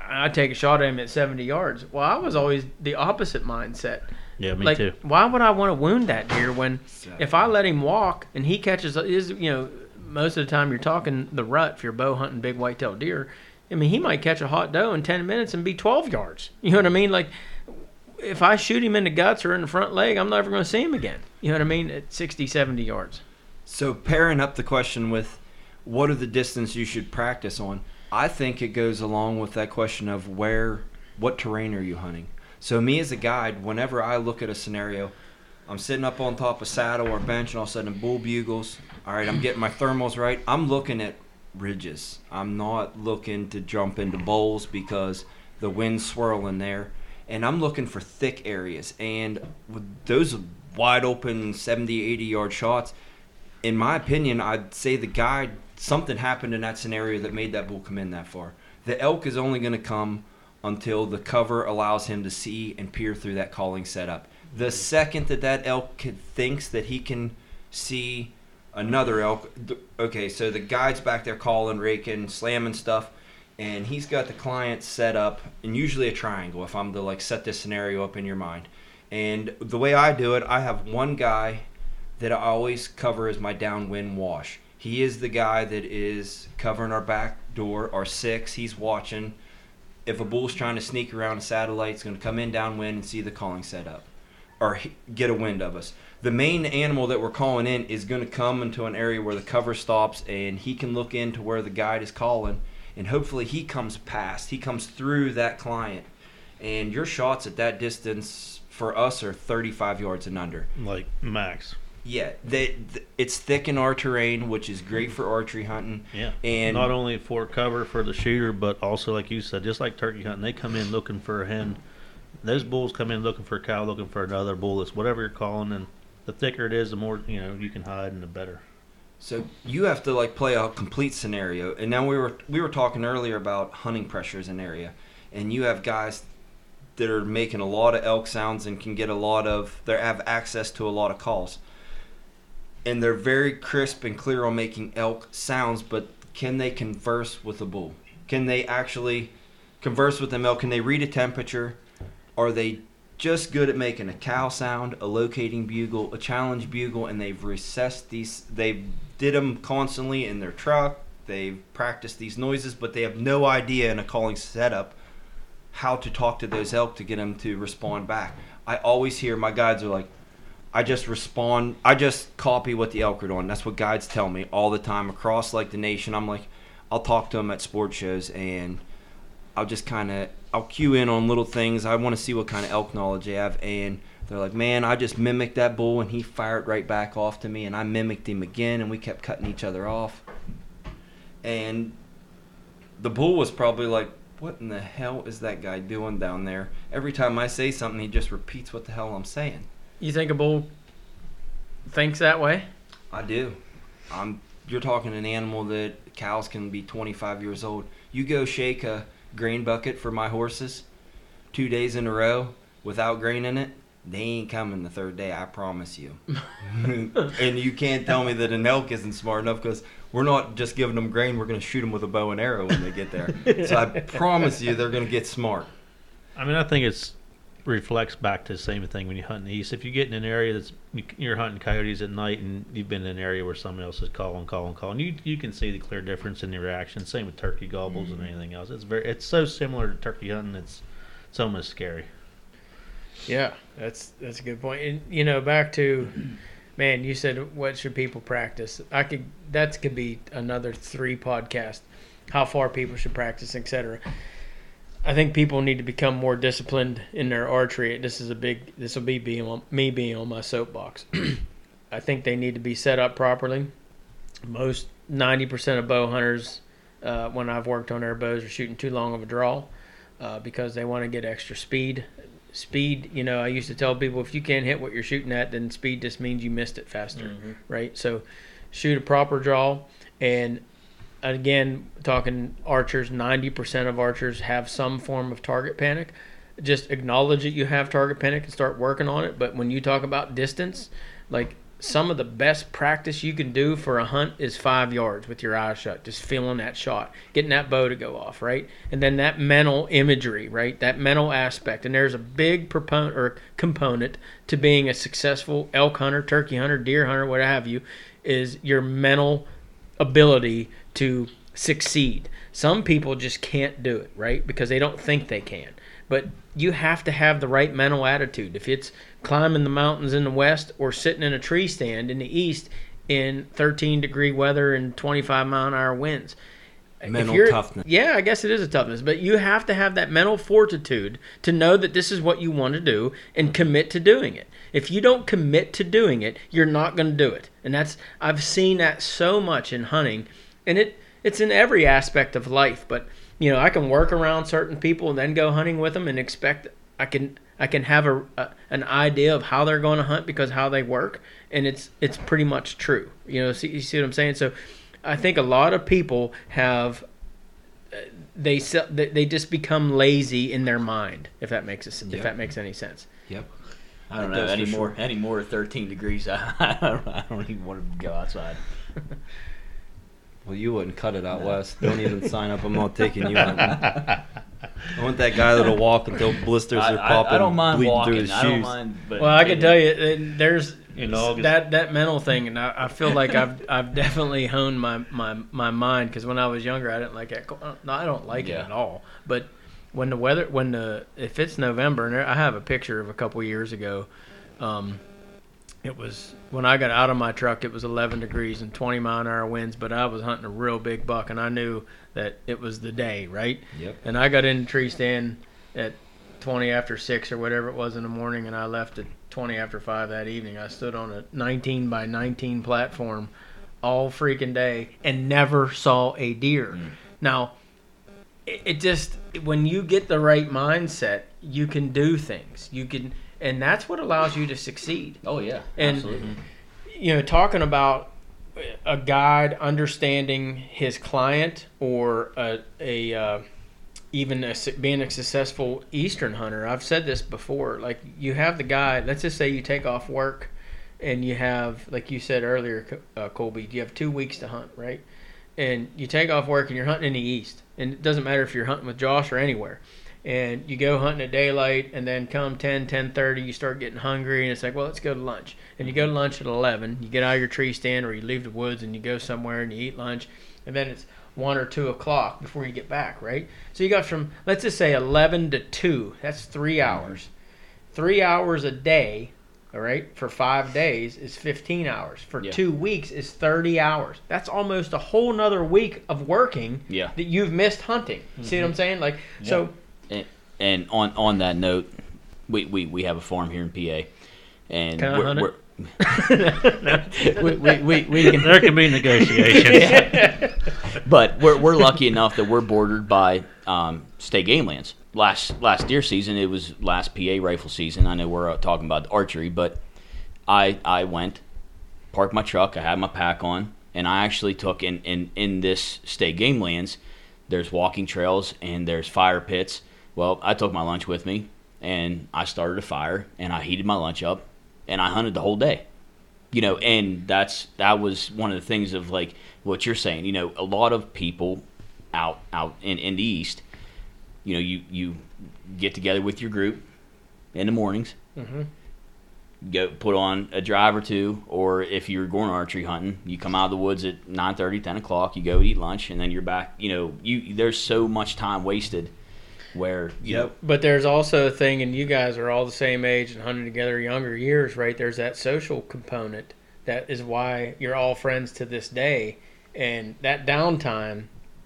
I take a shot at him at 70 yards. Well, I was always the opposite mindset. Yeah, me like, too. why would I want to wound that deer when if I let him walk and he catches is you know most of the time you're talking the rut if you're bow hunting big whitetail deer. I mean, he might catch a hot doe in 10 minutes and be 12 yards. You know what I mean? Like, if I shoot him in the guts or in the front leg, I'm never going to see him again. You know what I mean? At 60, 70 yards. So pairing up the question with what are the distance you should practice on? I think it goes along with that question of where, what terrain are you hunting? So me as a guide, whenever I look at a scenario, I'm sitting up on top of saddle or bench, and all of a sudden bull bugles. All right, I'm getting my thermals right. I'm looking at ridges. I'm not looking to jump into bowls because the wind's swirling there, and I'm looking for thick areas. And with those wide open 70, 80 yard shots, in my opinion, I'd say the guide something happened in that scenario that made that bull come in that far. The elk is only going to come until the cover allows him to see and peer through that calling setup. The second that that elk can, thinks that he can see another elk, th- okay, so the guide's back there calling, raking, slamming stuff, and he's got the client set up, and usually a triangle. If I'm to like set this scenario up in your mind, and the way I do it, I have one guy that I always cover as my downwind wash. He is the guy that is covering our back door, our six. He's watching. If a bull's trying to sneak around a satellite, it's going to come in downwind and see the calling set up or get a wind of us. The main animal that we're calling in is going to come into an area where the cover stops and he can look into where the guide is calling and hopefully he comes past. He comes through that client. And your shots at that distance for us are 35 yards and under. Like max. Yeah, they, th- it's thick in our terrain, which is great for archery hunting. Yeah. And not only for cover for the shooter, but also like you said, just like turkey hunting, they come in looking for a hen. Those bulls come in looking for a cow, looking for another bull. It's whatever you're calling, and the thicker it is, the more you know you can hide, and the better. So you have to like play a complete scenario. And now we were we were talking earlier about hunting pressures in area, and you have guys that are making a lot of elk sounds and can get a lot of they have access to a lot of calls. And they're very crisp and clear on making elk sounds, but can they converse with a bull? Can they actually converse with them elk? Can they read a temperature? Are they just good at making a cow sound, a locating bugle, a challenge bugle, and they've recessed these. They did them constantly in their truck. They've practiced these noises, but they have no idea in a calling setup how to talk to those elk to get them to respond back. I always hear my guides are like, I just respond. I just copy what the elk are doing. That's what guides tell me all the time across like the nation. I'm like, I'll talk to them at sports shows and I'll just kind of I'll cue in on little things. I want to see what kind of elk knowledge they have, and they're like, "Man, I just mimicked that bull, and he fired right back off to me, and I mimicked him again, and we kept cutting each other off." And the bull was probably like, "What in the hell is that guy doing down there?" Every time I say something, he just repeats what the hell I'm saying. You think a bull thinks that way? I do. I'm. You're talking an animal that cows can be 25 years old. You go shake a grain bucket for my horses two days in a row without grain in it, they ain't coming the third day. I promise you. and you can't tell me that an elk isn't smart enough because we're not just giving them grain. We're going to shoot them with a bow and arrow when they get there. so I promise you, they're going to get smart. I mean, I think it's reflects back to the same thing when you hunt in the east. If you get in an area that's you're hunting coyotes at night and you've been in an area where someone else is calling, calling, calling, you you can see the clear difference in the reaction. Same with turkey gobbles Mm-hmm. and anything else. It's very it's so similar to turkey hunting. It's it's almost scary. Yeah, that's that's a good point. And you know, back to man, you said what should people practice? I could that could be another three podcast. How far people should practice, etc. I think people need to become more disciplined in their archery. This is a big. This will be being on, me being on my soapbox. I think they need to be set up properly. Most ninety percent of bow hunters, uh, when I've worked on their bows, are shooting too long of a draw uh, because they want to get extra speed speed you know i used to tell people if you can't hit what you're shooting at then speed just means you missed it faster right so shoot a proper draw and again talking archers 90% of archers have some form of target panic just acknowledge that you have target panic and start working on it but when you talk about distance like some of the best practice you can do for a hunt is five yards with your eyes shut, just feeling that shot, getting that bow to go off, right? And then that mental imagery, right? That mental aspect. And there's a big proponent or component to being a successful elk hunter, turkey hunter, deer hunter, what have you, is your mental ability to succeed. Some people just can't do it, right? Because they don't think they can. But you have to have the right mental attitude. If it's climbing the mountains in the west or sitting in a tree stand in the east in 13 degree weather and 25 mile an hour winds, Mental toughness. Yeah, I guess it is a toughness, but you have to have that mental fortitude to know that this is what you want to do and commit to doing it. If you don't commit to doing it, you're not going to do it. And that's I've seen that so much in hunting, and it it's in every aspect of life. But you know, I can work around certain people and then go hunting with them and expect I can I can have a, a an idea of how they're going to hunt because how they work, and it's it's pretty much true. You know, see, you see what I'm saying? So, I think a lot of people have uh, they they they just become lazy in their mind. If that makes us Yep. if that makes any sense. Yep. I don't That know does for anymore. sure. Any more 13 degrees, I, I, don't, I don't even want to go outside. Well, you wouldn't cut it out west. Don't even sign up. I'm not taking you out. I want that guy that'll walk until blisters I, are popping, I don't mind bleeding walking. through his I don't shoes. mind. But Well, I can tell you, uh, there's In August. that that mental thing, and I, I feel like I've I've definitely honed my my my mind because when I was younger, I didn't like it. No, I don't like Yeah. it at all. But when the weather, when the if it's November, and I have a picture of a couple years ago. Um, it was when I got out of my truck. It was 11 degrees and 20 mile an hour winds, but I was hunting a real big buck, and I knew that it was the day, right? Yep. And I got in the tree stand at 20 after 6 or whatever it was in the morning, and I left at 20 after 5 that evening. I stood on a 19 by 19 platform all freaking day and never saw a deer. Now, it, it just, when you get the right mindset, you can do things. You can, and that's what allows you to succeed Oh yeah, And- absolutely. you know, talking about a guide understanding his client or a, a uh, even a, being a successful Eastern hunter. I've said this before. Like you have the guy. Let's just say you take off work, and you have, like you said earlier, uh, Colby, you have two weeks to hunt, right? And you take off work and you're hunting in the east, and it doesn't matter if you're hunting with Josh or anywhere and you go hunting at daylight and then come 10 10.30 you start getting hungry and it's like well let's go to lunch and you go to lunch at 11 you get out of your tree stand or you leave the woods and you go somewhere and you eat lunch and then it's 1 or 2 o'clock before you get back right? So you got from let's just say 11 to 2 that's three mm-hmm. hours. Three hours a day all right for five days is 15 hours. For Yeah. two weeks is 30 hours. That's almost a whole nother week of working Yeah. that you've missed hunting. See what mm-hmm. i'm saying? Like so And on on that note, we, we, we have a farm here in PA, and we're, we're- we, we, we, we can There can be negotiations. but we're, we're lucky enough that we're bordered by um, state game lands. Last last deer season, it was last PA rifle season. I know we're uh, talking about archery, but I I went, parked my truck, I had my pack on, and I actually took in in in this state game lands. There's walking trails and there's fire pits. Well, I took my lunch with me, and I started a fire, and I heated my lunch up, and I hunted the whole day you know and that's that was one of the things of like what you're saying you know a lot of people out out in, in the east you know you you get together with your group in the mornings Mhm. go put on a drive or two or if you're going archery hunting you come out of the woods at 9 10 o'clock you go eat lunch and then you're back you know you there's so much time wasted where you know, But there's also a thing, and you guys are all the same age and hunting together younger years, right? There's that social component that is why you're all friends to this day, and that downtime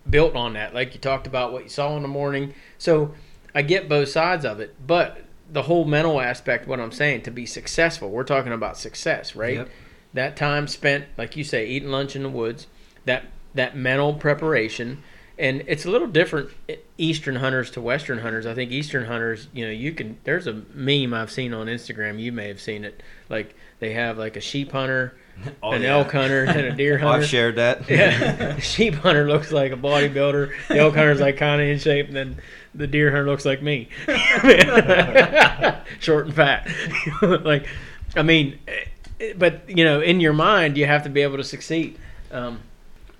built on that. Like you talked about what you saw in the morning. So I get both sides of it, but the whole mental aspect, what I'm saying, to be successful, we're talking about success, right? Yep. That time spent, like you say, eating lunch in the woods, that that mental preparation, and it's a little different eastern hunters to western hunters. I think eastern hunters you know you can there's a meme i've seen on instagram. You may have seen it. Like they have like a sheep hunter Oh, an yeah. elk hunter and a deer hunter. I've shared that. yeah. Sheep hunter looks like a bodybuilder. The elk hunter's like kind of in shape and then the deer hunter looks like me. Short and fat. Like i mean eh, but you know in your mind you have to be able to succeed. Um,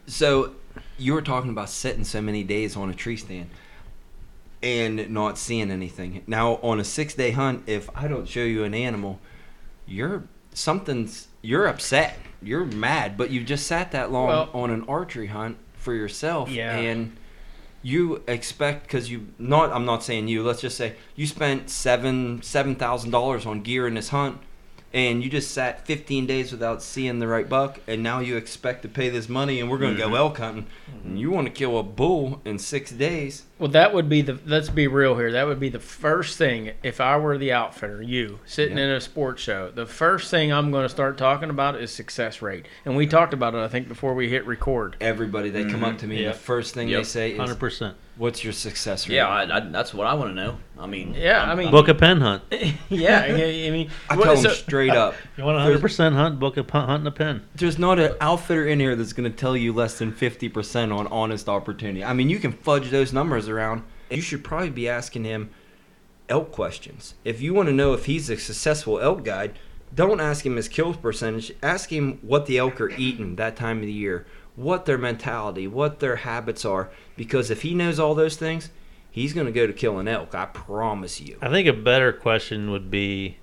So you were talking about sitting so many days on a tree stand and not seeing anything. Now on a six day hunt, if I don't show you an animal, you're something's you're upset. You're mad, but you just sat that long Well- on an archery hunt for yourself Yeah. and you expect because you not i'm not saying you let's just say you spent seven seven thousand dollars on gear in this hunt and you just sat 15 days without seeing the right buck, and now you expect to pay this money, and we're going to Mhm. go elk hunting, and you want to kill a bull in six days. Well, that would be the. Let's be real here. That would be the first thing if I were the outfitter, you sitting Yeah. in a sports show. The first thing I'm going to start talking about is success rate, and we talked about it. I think before we hit record. Everybody, they come Mhm. up to me, and Yep. the first thing they say is, Hundred percent. "What's your success rate?" Yeah, I, I, that's what I want to know. I mean, Yeah, I'm- I mean- Book a pen hunt. yeah, I I mean, I what- tell so- them straight up. You want a hundred percent hunt? Book a pu- hunt and a pen. There's not an outfitter in here that's going to tell you less than 50% on honest opportunity. I mean, you can fudge those numbers around. You should probably be asking him elk questions. If you want to know if he's a successful elk guide, don't ask him his kill percentage. Ask him what the elk are eating that time of the year, what their mentality, what their habits are. Because if he knows all those things, he's going to go to kill an elk. I promise you. I think a better question would be,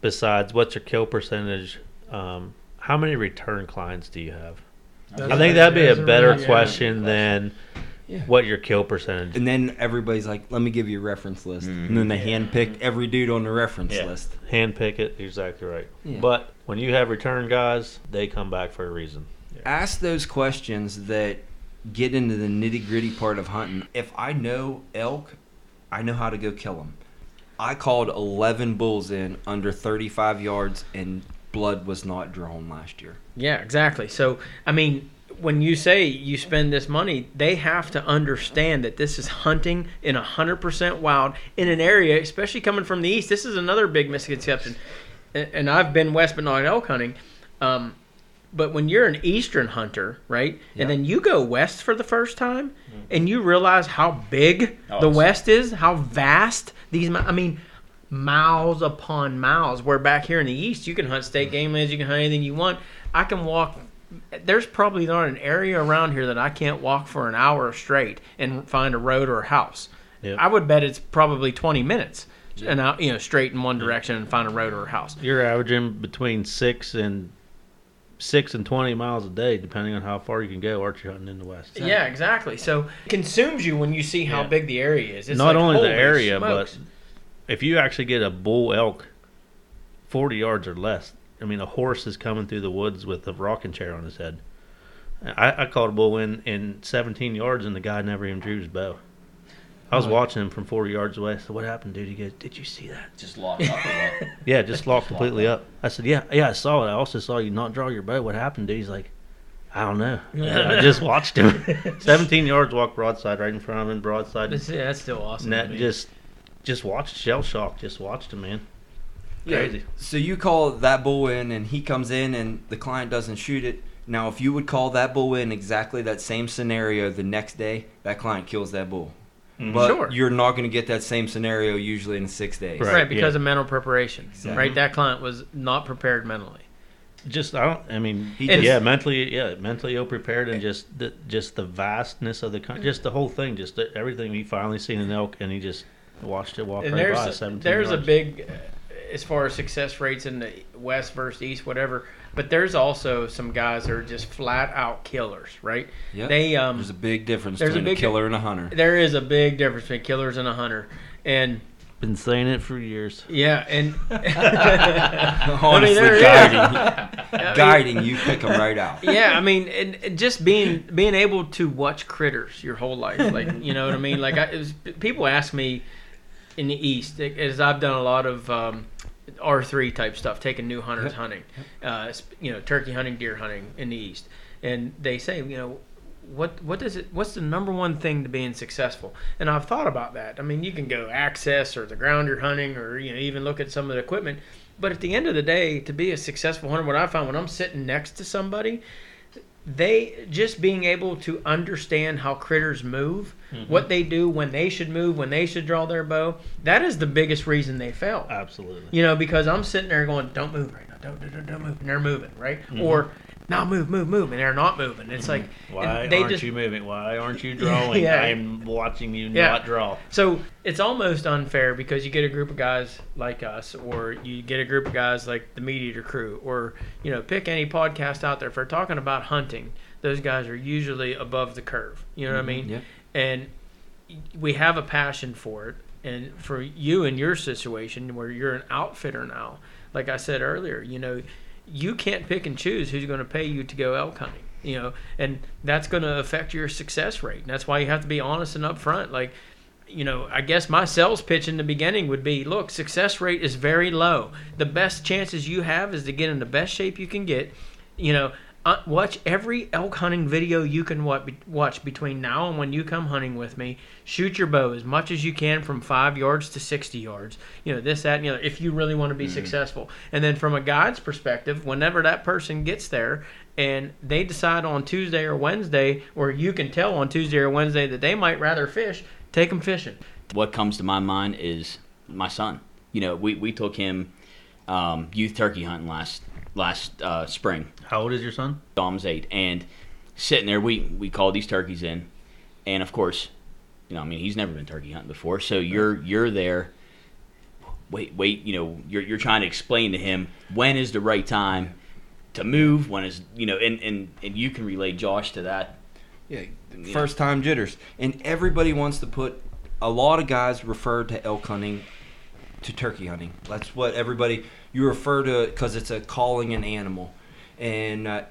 besides what's your kill percentage, um, how many return clients do you have? That's I think that'd be a better really good question than Yeah. what your kill percentage. And then everybody's like, let me give you a reference list. Mhm. And then they Yeah. handpick every dude on the reference Yeah. list. Handpick it, exactly right. Yeah. But when you have return guys, they come back for a reason. Ask those questions that get into the nitty gritty part of hunting. If I know elk, I know how to go kill them. I called 11 bulls in under 35 yards, and blood was not drawn last year. Yeah, exactly. So, I mean, when you say you spend this money, they have to understand that this is hunting in 100% wild in an area, especially coming from the east. This is another big misconception. And I've been west but not elk hunting. Um, but when you're an eastern hunter, right, Yeah. and then you go west for the first time, and you realize how big Oh, the west is, how vast these i mean, miles upon miles. Where back here in the east, you can hunt state game lands, you can hunt anything you want. I can walk. There's probably not an area around here that I can't walk for an hour straight and find a road or a house. Yep. I would bet it's probably 20 minutes, and out you know straight in one direction and find a road or a house. You're averaging between six and six and twenty miles a day, depending on how far you can go archery hunting in the west. Yeah, exactly. So it consumes you when you see how Yeah. big the area is. It's Not like, only the area, smokes. but if you actually get a bull elk, forty yards or less. I mean, a horse is coming through the woods with a rocking chair on his head. I, I called a bull in in 17 yards, and the guy never even drew his bow. I was watching him from 40 yards away. So "What happened, dude?" He goes, "Did you see that?" just locked up or what? Yeah, just locked completely up. I said, "Yeah, yeah, I saw it. I also saw you not draw your bow. What happened, dude?" He's like, "I don't know. I just watched him. 17 yards, walk broadside right in front of him, broadside. That's, yeah, that's still awesome. And that just, just watched shell shock. Just watched him, man. Crazy. So you call that bull in, and he comes in, and the client doesn't shoot it. Now, if you would call that bull in exactly that same scenario the next day, that client kills that bull. Mhm. But Sure. you're not going to get that same scenario usually in six days. right, Right, because yeah. of mental preparation. Exactly. Right, that client was not prepared mentally. Just I don't. I mean, He just- yeah, mentally, yeah, mentally ill prepared, and just the just the vastness of the country, just the whole thing, just the, everything. He finally seen an elk, and he just watched it walk and right there's by. a, 17 there's a big uh, as far as success rates in the west versus east whatever but there's also some guys that are just flat out killers right Yeah. they um There's a big difference There's a between a, big- killer and a hunter. there is a big difference between killers and a hunter and been saying it for years. yeah and Honestly, there is. guiding, I mean, guiding, you pick them right out. yeah i mean and, and just being being able to watch critters your whole life like you know what i mean like I, it was, people ask me in the east as i've done a lot of um, r3 type stuff taking new hunters hunting uh, you know turkey hunting deer hunting in the east. And they say you know what what does it what's the number one thing to being successful? And i've thought about that. I mean you can go access or the ground you're hunting or you know even look at some of the equipment. But at the end of the day to be a successful hunter what i found when i'm sitting next to somebody they just being able to understand how critters move, mm-hmm. what they do, when they should move, when they should draw their bow. That is the biggest reason they fail. Absolutely. You know, because I'm sitting there going, "Don't move right now, don't don't, don't, move," and they're moving, right? Mm-hmm. Or now move, move, move, and they're not moving. It's like Why and they aren't just you moving? Why aren't you drawing? Yeah. I'm watching you Yeah. not draw. So it's almost unfair because you get a group of guys like us, or you get a group of guys like the MeatEater crew, or you know, pick any podcast out there. for talking about hunting, those guys are usually above the curve. You know what I mm-hmm. mean? Yep. And we have a passion for it. And for you in your situation where you're an outfitter now, like I said earlier, you know, you can't pick and choose who's going to pay you to go elk hunting. You know, and that's going to affect your success rate. And that's why you have to be honest and upfront. Like, you know, I guess my sales pitch in the beginning would be look, success rate is very low. The best chances you have is to get in the best shape you can get. You know, uh, watch every elk hunting video you can watch, between now and when you come hunting with me. Shoot your bow as much as you can from five yards to 60 yards. You know, this, that, and the other, if you really want to be successful. And then from a guide's perspective, whenever that person gets there and they decide on Tuesday or Wednesday, or you can tell on Tuesday or Wednesday that they might rather fish, take them fishing. what comes to my mind is my son. You know, we, we took him um, youth turkey hunting last last uh, spring. How old is your son? Dom's eight, and sitting there, we we called these turkeys in, and of course, you know, I mean, he's never been turkey hunting before, so you're you're there. Wait, wait, you know, you're you're trying to explain to him when is the right time to move, when is you know, and and and you can relay Josh to that. Yeah, Yeah. first time jitters, and everybody wants to put. A lot of guys refer to elk hunting to turkey hunting. That's what everybody you refer to it because it's a calling an animal, and uh,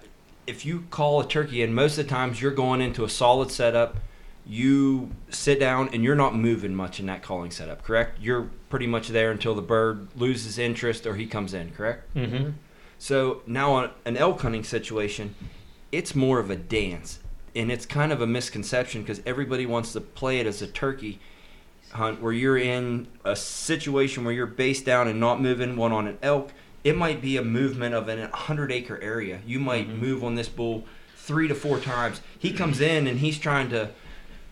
if you call a turkey, and most of the times you're going into a solid setup, you sit down and you're not moving much in that calling setup. Correct? You're pretty much there until the bird loses interest or he comes in. Correct? Mm-hmm. So now on an elk hunting situation, it's more of a dance, and it's kind of a misconception because everybody wants to play it as a turkey hunt where you're in a situation where you're based down and not moving. One on an elk, it might be a movement of an 100 acre area. You might mm-hmm. move on this bull three to four times. He mm-hmm. comes in and he's trying to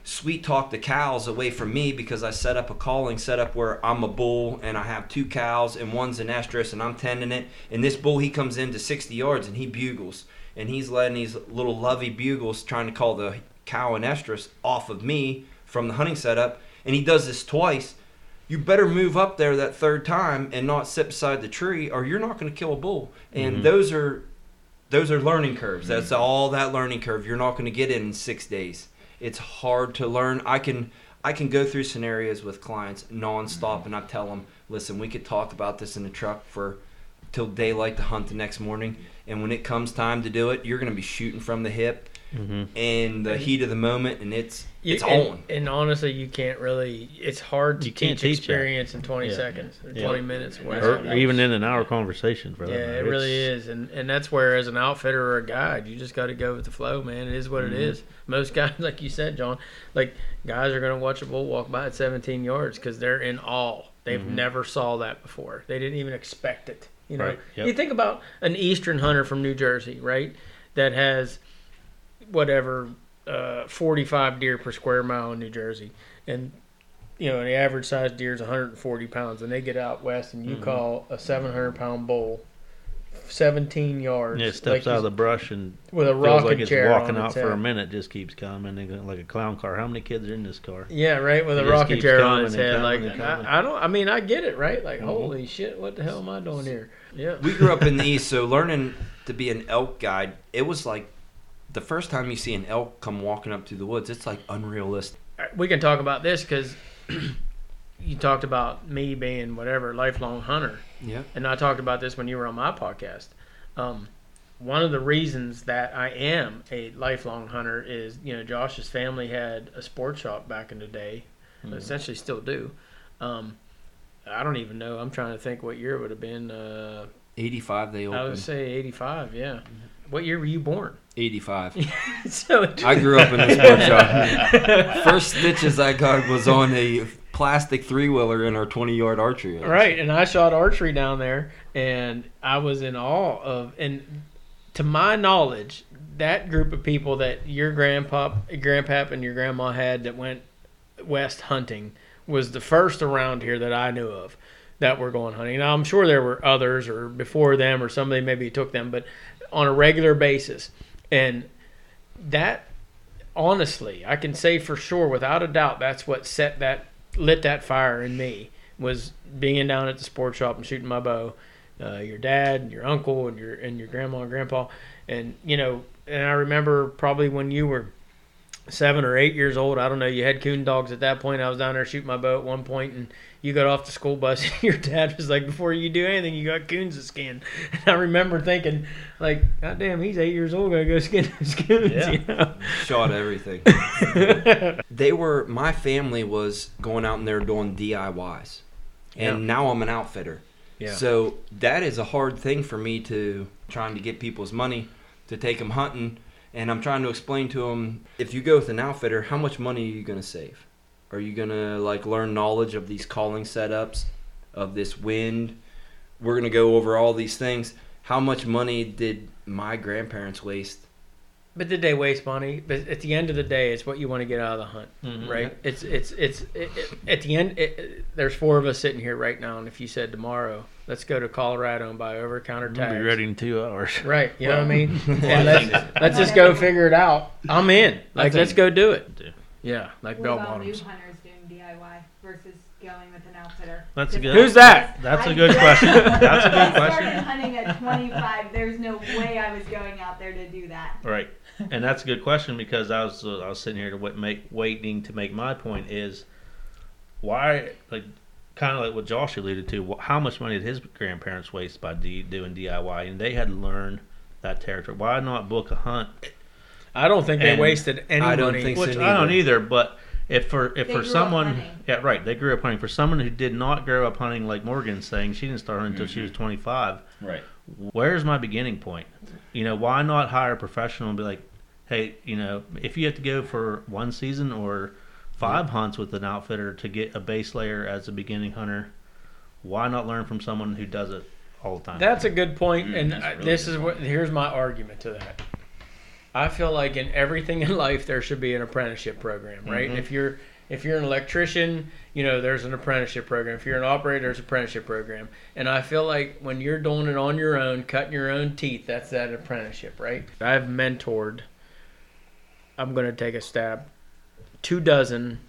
sweet talk the cows away from me because I set up a calling setup where I'm a bull and I have two cows and one's an estrus and I'm tending it. And this bull he comes into 60 yards and he bugles and he's letting these little lovey bugles trying to call the cow and estrus off of me from the hunting setup. And he does this twice. You better move up there that third time and not sit beside the tree, or you're not going to kill a bull. And Mhm. those are those are learning curves. That's all that learning curve. You're not going to get it in six days. It's hard to learn. I can I can go through scenarios with clients nonstop, and I tell them, listen, we could talk about this in the truck for till daylight to hunt the next morning. And when it comes time to do it, you're going to be shooting from the hip Mm-hmm. in the heat of the moment, and it's You- it's and, on. And honestly, you can't really. It's hard to You can't teach teach that. experience in 20 Yeah. seconds or Yeah. 20 minutes. whatever. Or even in an hour conversation for. Yeah, matter. it really is, and and that's where as an outfitter or a guide, you just got to go with the flow, man. It is what Mhm. it is. Most guys, like you said, John, like guys are gonna watch a bull walk by at 17 yards because they're in awe. They've Mhm. never saw that before. They didn't even expect it. You know, Right, yep. you think about an eastern hunter from New Jersey, right? That has whatever uh, 45 deer per square mile in New Jersey, and you know, the average size deer is 140 pounds, and they get out west, and you Mhm. call a 700 pound bull 17 yards. Yeah, it steps like out of the brush and with a feels rocking like it's chair walking out for a minute. Just keeps coming and like a clown car. How many kids are in this car? Yeah, right, with It a just rocking chair on coming its head. Like. I, I don't. I mean, I get it, right? Like, Mhm. holy shit, what the hell am I doing here? Yeah. we grew up in the east, so learning to be an elk guide, it was like the first time you see an elk come walking up through the woods, it's like unrealistic. we can talk about this because you talked about me being whatever lifelong hunter, Yeah. and I talked about this when you were on my podcast. Um, one of the reasons that I am a lifelong hunter is you know Josh's family had a sports shop back in the day, Mhm. essentially still do. Um, I don't even know. I'm trying to think what year it would have been. Uh, 85 they opened. I would say 85. Yeah. What year were you born? 85. so I grew up in this sports shop. First stitches I got was on a plastic three wheeler in our 20 yard archery. range. Right, and I shot archery down there, and I was in awe of. And to my knowledge, that group of people that your grandpa, grandpap, and your grandma had that went west hunting was the first around here that I knew of that were going hunting. Now I'm sure there were others or before them or somebody maybe took them, but on a regular basis, and that honestly, I can say for sure, without a doubt, that's what set that lit that fire in me was being down at the sports shop and shooting my bow. Uh, your dad, and your uncle, and your and your grandma and grandpa, and you know, and I remember probably when you were seven or eight years old. I don't know. You had coon dogs at that point. I was down there shooting my bow at one point, and you got off the school bus, and your dad was like, "Before you do anything, you got coons to skin." And I remember thinking, like, "God damn, he's eight years old. Gotta go skin those coons." Yeah. You know? Shot everything. they were my family was going out and they're doing DIYs, and Yeah. now I'm an outfitter. Yeah. So that is a hard thing for me to trying to get people's money to take them hunting, and I'm trying to explain to them if you go with an outfitter, how much money are you going to save? Are you going to like learn knowledge of these calling setups, of this wind? We're going to go over all these things. How much money did my grandparents waste? But did they waste money? But at the end of the day, it's what you want to get out of the hunt, Mhm. right? It's it's it's it, it, at the end. It, it- there's four of us sitting here right now, and if you said tomorrow, let's go to Colorado and buy over-counter We'll tags, be ready in two hours. right? You know what I mean? And let's, let's just go figure it out. I'm in. Like, let's go do it. Yeah. Yeah, like What bell about new bottoms. hunters doing DIY versus going with an outfitter? That's a Just- good- Who's that? That's a I good question. That's a good I question. started hunting at 25. There's no way I was going out there to do that. Right, and that's a good question because I was uh, I was sitting here to wait, make waiting to make my point is why like kind of like what Josh alluded to. How much money did his grandparents waste by D, doing DIY, and they had to learn that territory. Why not book a hunt? I don't think they And wasted any I don't money. think so Which I don't neither. either, but if for if They for grew up someone, hunting. yeah, right, they grew up hunting. For someone who did not grow up hunting, like Morgan's saying, she didn't start hunting until she was twenty five. Right. where's my beginning point? You know, why not hire a professional and be like, hey, you know, if you have to go for one season or five hunts with an outfitter to get a base layer as a beginning hunter, why not learn from someone who does it all the time? That's a good point, Mm, and that's really this good is what here's my argument to that. I feel like in everything in life there should be an apprenticeship program, right? Mhm. If you're if you're an electrician, you know there's an apprenticeship program. If you're an operator, there's an apprenticeship program. And I feel like when you're doing it on your own, cutting your own teeth, that's that apprenticeship, right? I've mentored. I'm gonna take a stab. Two dozen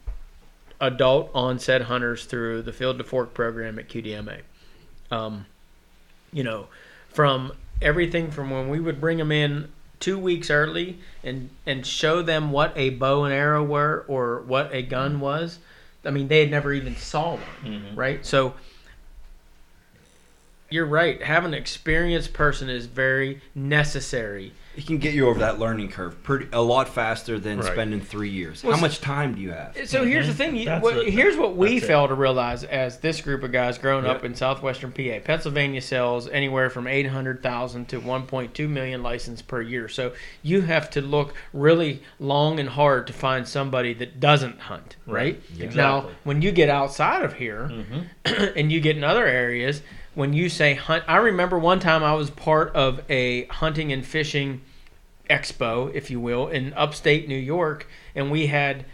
adult onset hunters through the Field to Fork program at QDMA. Um, you know, from everything from when we would bring them in two weeks early and and show them what a bow and arrow were or what a gun was. I mean, they had never even saw one, Mhm. right? So you're right. Having an experienced person is very necessary. It can get you over that learning curve pretty a lot faster than Right. spending three years. Well, How so- much time do you have? So here's the thing. You, That's what, it. here's what we That's it. fail to realize as this group of guys growing up in southwestern PA. Pennsylvania sells anywhere from 800,000 to 1.2 million licenses per year. So you have to look really long and hard to find somebody that doesn't hunt, right? Right. Now, Exactly. when you get outside of here Mhm. and you get in other areas, when you say hunt, I remember one time I was part of a hunting and fishing expo, if you will, in upstate New York, and we had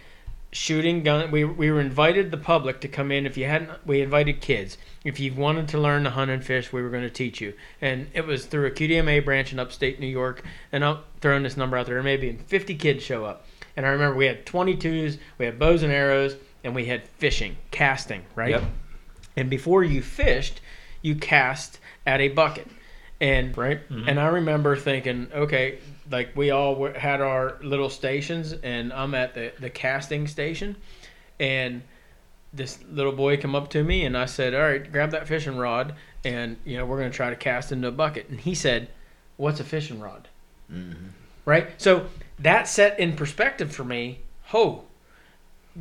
shooting gun. We we were invited the public to come in. If you hadn't, we invited kids. If you wanted to learn to hunt and fish, we were going to teach you. And it was through a QDMA branch in upstate New York. And I'm throwing this number out there. Maybe 50 kids show up. And I remember we had 22s, we had bows and arrows, and we had fishing, casting, right? Yep. And before you fished, you cast at a bucket. And right, Mhm. and I remember thinking, okay, like we all were, had our little stations, and I'm at the the casting station, and this little boy come up to me, and I said, all right, grab that fishing rod, and you know we're gonna try to cast into a bucket. And he said, what's a fishing rod? Mm-hmm. right? So that set in perspective for me. Ho,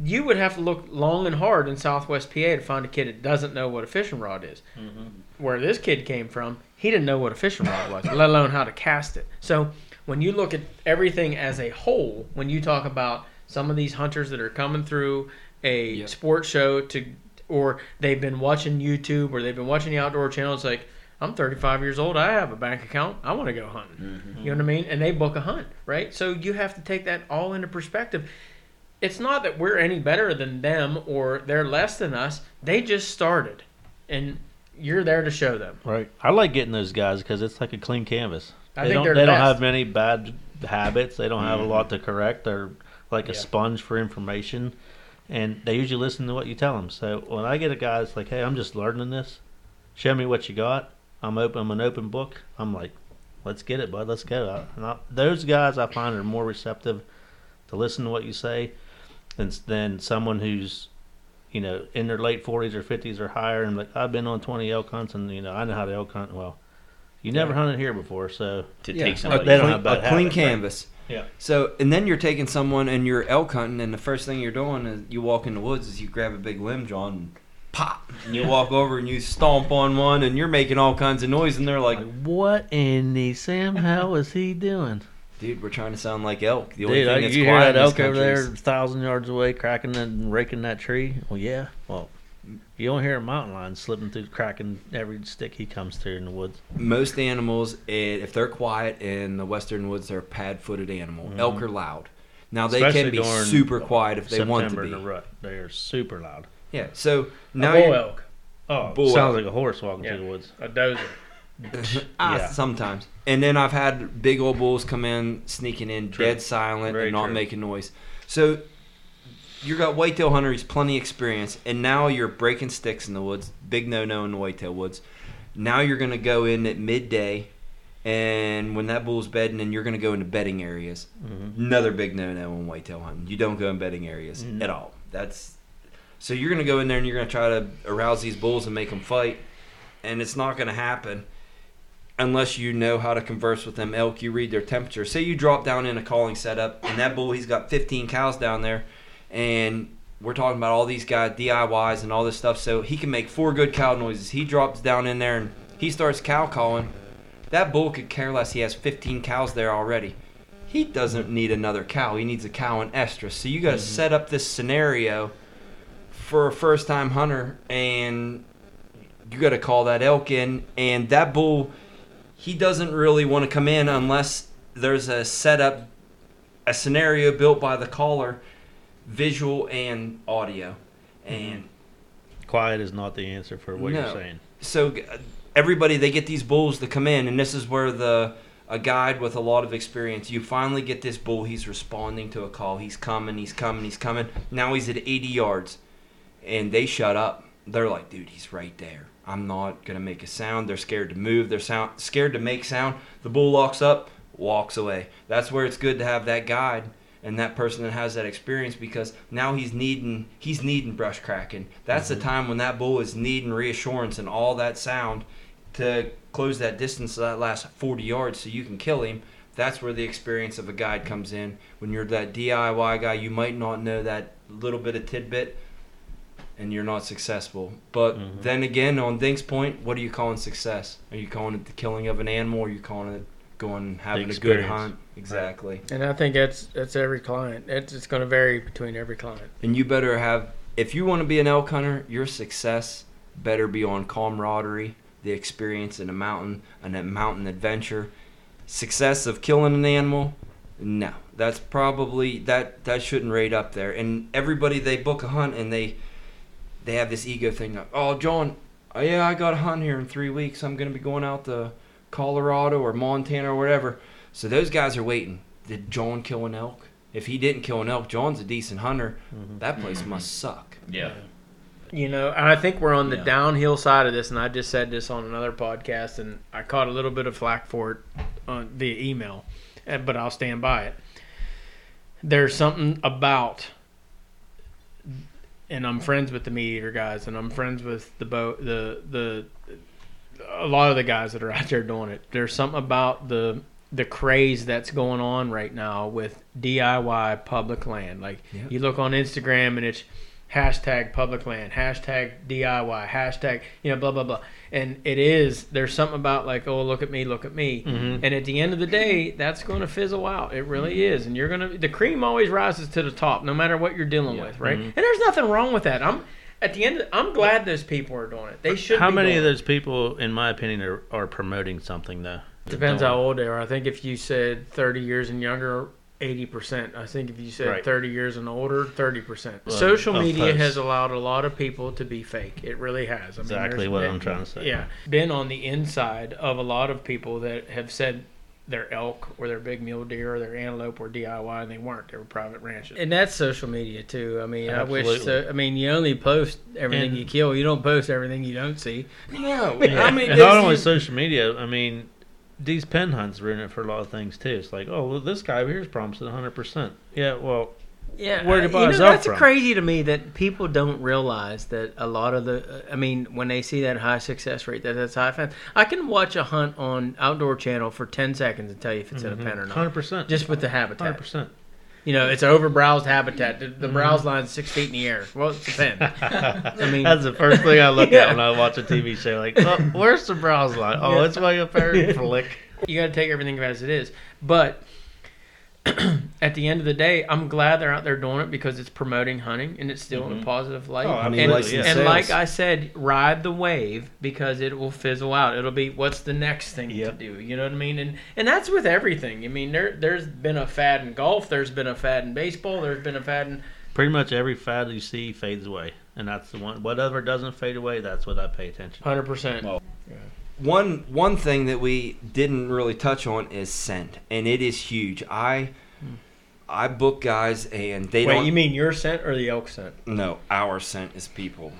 you would have to look long and hard in Southwest PA to find a kid that doesn't know what a fishing rod is. Mhm. Where this kid came from, he didn't know what a fishing rod was, let alone how to cast it. So when you look at everything as a whole, when you talk about some of these hunters that are coming through a Yep. sports show to, or they've been watching YouTube or they've been watching the outdoor channel, it's like. I'm 35 years old. I have a bank account. I want to go hunting. Mm-hmm. You know what I mean? And they book a hunt, right? So you have to take that all into perspective. It's not that we're any better than them or they're less than us. They just started, and you're there to show them. Right. I like getting those guys because it's like a clean canvas. I they think don't. they're don't have many bad habits. They don't have a Mhm. lot to correct. They're like a Yeah. sponge for information, and they usually listen to what you tell them. So when I get a guy that's like, "Hey, I'm just learning this. Show me what you got." I'm open. I'm an open book. I'm like, "Let's get it, bud. Let's go." And I, those guys I find are more receptive to listen to what you say than than someone who's you know in their late 40s or 50s or higher and like I've been on 20 elk hunts and you know I know how to elk hunt well. You never Yeah. hunted here before, so to Yeah, take a, somebody. They don't clean, have bad a clean habits, right? canvas. Yeah. So, and then you're taking someone and you're elk hunting, and the first thing you're doing is you walk in the woods is you grab a big limb, John, and pop, and you walk over and you stomp on one, and you're making all kinds of noise, and they're like, like, what in the Sam hell is he doing? "Dude, we're trying to sound like elk." The only Dude, thing I, that's you hear quiet that in this elk over country there, is- a thousand yards away, cracking and raking that tree? Well, yeah. Well, you don't hear a mountain lion slipping through, cracking every stick he comes through in the woods. most animals, eh, if they're quiet in the western woods, they're a pad-footed animal. Mhm. Elk are loud. Now they Especially can be super quiet if they September want to in be. the rut, they are super loud. Yeah. So Now now bull elk, Oh, Bull sounds elk. like a horse walking Yeah. through the woods. a dozer. ah, Yeah. sometimes. And then I've had big old bulls come in, sneaking in, True. dead silent, Very and not true. making noise. So you got whitetail hunter. He's plenty experience, and now you're breaking sticks in the woods. Big no no in the whitetail woods. Now you're gonna go in at midday, and when that bull's bedding, and you're gonna go into bedding areas. Mm-hmm. Another big no no in whitetail hunting. You don't go in bedding areas Mhm. at all. That's so you're gonna go in there and you're gonna try to arouse these bulls and make them fight, and it's not gonna happen unless you know how to converse with them elk. You read their temperature. Say you drop down in a calling setup, and that bull he's got 15 cows down there, and we're talking about all these guys DIYs and all this stuff. So he can make four good cow noises. He drops down in there and he starts cow calling. That bull could care less. He has 15 cows there already. He doesn't need another cow. He needs a cow and estrus. So you got to mm-hmm. set up this scenario for a first time hunter, and you got to call that elk in. And that bull, he doesn't really want to come in unless there's a setup, a scenario built by the caller, visual and audio. Mm-hmm. And Quiet is not the answer for what No. you're saying. so g- everybody they get these bulls to come in and this is where the a guide with a lot of experience you finally get this bull he's responding to a call he's coming he's coming he's coming. Now he's at 80 yards and they shut up. They're like dude he's right there. I'm not gonna make a sound. They're scared to move they're sound scared to make sound. The bull locks up walks away. That's where it's good to have that guide and that person that has that experience because now he's needing he's needing brush cracking. That's the time when that bull is needing reassurance and all that sound to close that distance of that last 40 yards so you can kill him. That's where the experience of a guide comes in. When you're that DIY guy, you might not know that little bit of tidbit and you're not successful. But Mhm. then again, on Dink's point, what are you calling success? Are you calling it the killing of an animal? Or are you calling it going having a good hunt? Exactly. And I think that's that's every client. It's, it's going to vary between every client. And you better have, if you want to be an elk hunter, your success better be on camaraderie, the experience in a mountain, and a mountain adventure. Success of killing an animal, no, that's probably that that shouldn't rate up there. And everybody they book a hunt and they they have this ego thing. Like, oh, John, oh, yeah, I got a hunt here in three weeks. I'm gonna be going out to Colorado or Montana or whatever. So those guys are waiting. Did John kill an elk? If he didn't kill an elk, John's a decent hunter. Mhm. That place Mhm. must suck. Yeah. You know, and I think we're on the Yeah. downhill side of this, and I just said this on another podcast, and I caught a little bit of flack for it on via email, uh, but I'll stand by it. There's something about, and I'm friends with the MeatEater guys, and I'm friends with the bow, the the, a lot of the guys that are out there doing it. There's something about the the craze that's going on right now with DIY public land. Like Yeah. you look on Instagram and it's hashtag public land, hashtag DIY, hashtag you know blah blah blah. And it is there's something about like oh look at me, look at me. Mhm. And at the end of the day, that's going to fizzle out. It really is. And you're going to the cream always rises to the top, no matter what you're dealing Yeah. with, right? Mhm. And there's nothing wrong with that. I'm at the end. I'm glad those people are doing it. They should. How many of those people, in my opinion, are, are promoting something though? Depends how old they are. I think if you said 30 years and younger, 80%. I think if you said Right. 30 years and older, 30%. Well, Social media posts. has allowed a lot of people to be fake. It really has. I mean, Exactly what been- I'm trying to say. Yeah. Been on the inside of a lot of people that have said their elk or their big mule deer or their antelope were DIY and they weren't. They were private ranches. And that's social media too. I mean, I wish. Uh, Absolutely. So, I mean, you only post everything And- you kill. You don't post everything you don't see. No, Yeah. I mean, and there's not only social media. I mean, these pen hunts ruin it for a lot of things too. It's like, oh, well, this guy over here is promising 100. percent Yeah, well, Yeah, Where'd I- uh, you know, that's from? crazy to me that people don't realize that a lot of the. Uh, I mean, when they see that high success rate, that that's high fan. I can watch a hunt on Outdoor Channel for ten seconds and tell you if it's in a mm-hmm. pen or not, 100. percent just with the habitat. Hundred percent. You know, it's over browsed habitat. The, the Mhm. browse line's six feet in the air. Well, it's a pen. I mean- that's the first thing I look Yeah. at when I watch a TV show. Like, oh, where's the browse line? Oh, Yeah. it's like a fairy flick. you got to take everything as it is. But at the end of the day, I'm glad they're out there doing it because it's promoting hunting and it's still in Mhm. a positive light. Oh, I mean, and, license and like I said, ride the wave because it will fizzle out. It'll be what's the next thing Yep. to do. You know what I mean? And and that's with everything. I mean, there there's been a fad in golf. There's been a fad in baseball. There's been a fad in Pretty much every fad you see fades away, and that's the one. Whatever doesn't fade away, that's what I pay attention. hundred percent. Well, One one thing that we didn't really touch on is scent, and it is huge. I I book guys, and they Wait, don't. you mean your scent or the elk scent? No, our scent is people.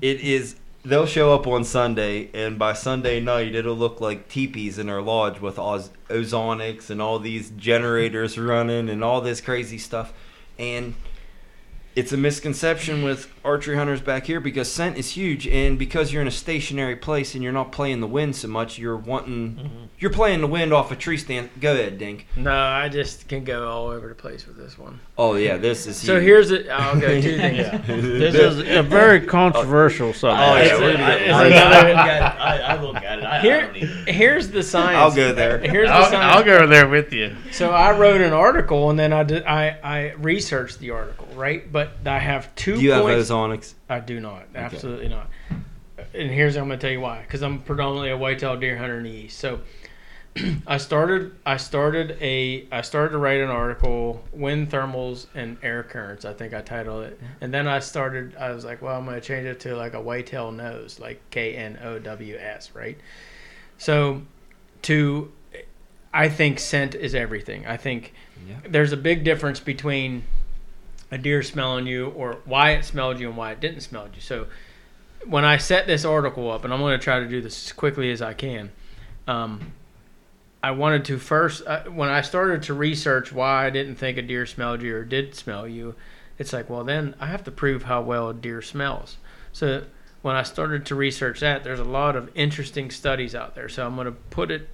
it is. They'll show up on Sunday, and by Sunday night, it'll look like teepees in our lodge with oz- ozonics and all these generators running and all this crazy stuff. And it's a misconception with archery hunters back here because scent is huge, and because you're in a stationary place and you're not playing the wind so much, you're wanting. Mm-hmm. You're playing the wind off a tree stand. Go ahead, Dink. No, I just can go all over the place with this one. Oh yeah, this is. So huge. here's it. I'll go two things. This is a very controversial oh, subject. Oh, yeah, It's- we're gonna- it's I- I, I look at it. I, I Here, don't here's the science. I'll go there. Here's the I'll, science. I'll go there with you. So I wrote an article and then I did, I, I researched the article, right? But I have two Do you have points. ozonics? I do not. Absolutely not. And here's I'm going to tell you why. Because I'm predominantly a whitetail deer hunter in the east. So I started. I started a. I started to write an article, wind thermals and air currents. I think I titled it. And then I started. I was like, well, I'm going to change it to like a whitetail nose, like K N O W S, right? So, to, I think scent is everything. I think Yeah. there's a big difference between a deer smelling you or why it smelled you and why it didn't smell you. So when I set this article up, and I'm going to try to do this as quickly as I can, um, I wanted to first, uh, when I started to research why I didn't think a deer smelled you or did smell you, it's like, well, then I have to prove how well a deer smells. So when I started to research that, there's a lot of interesting studies out there. So I'm going to put it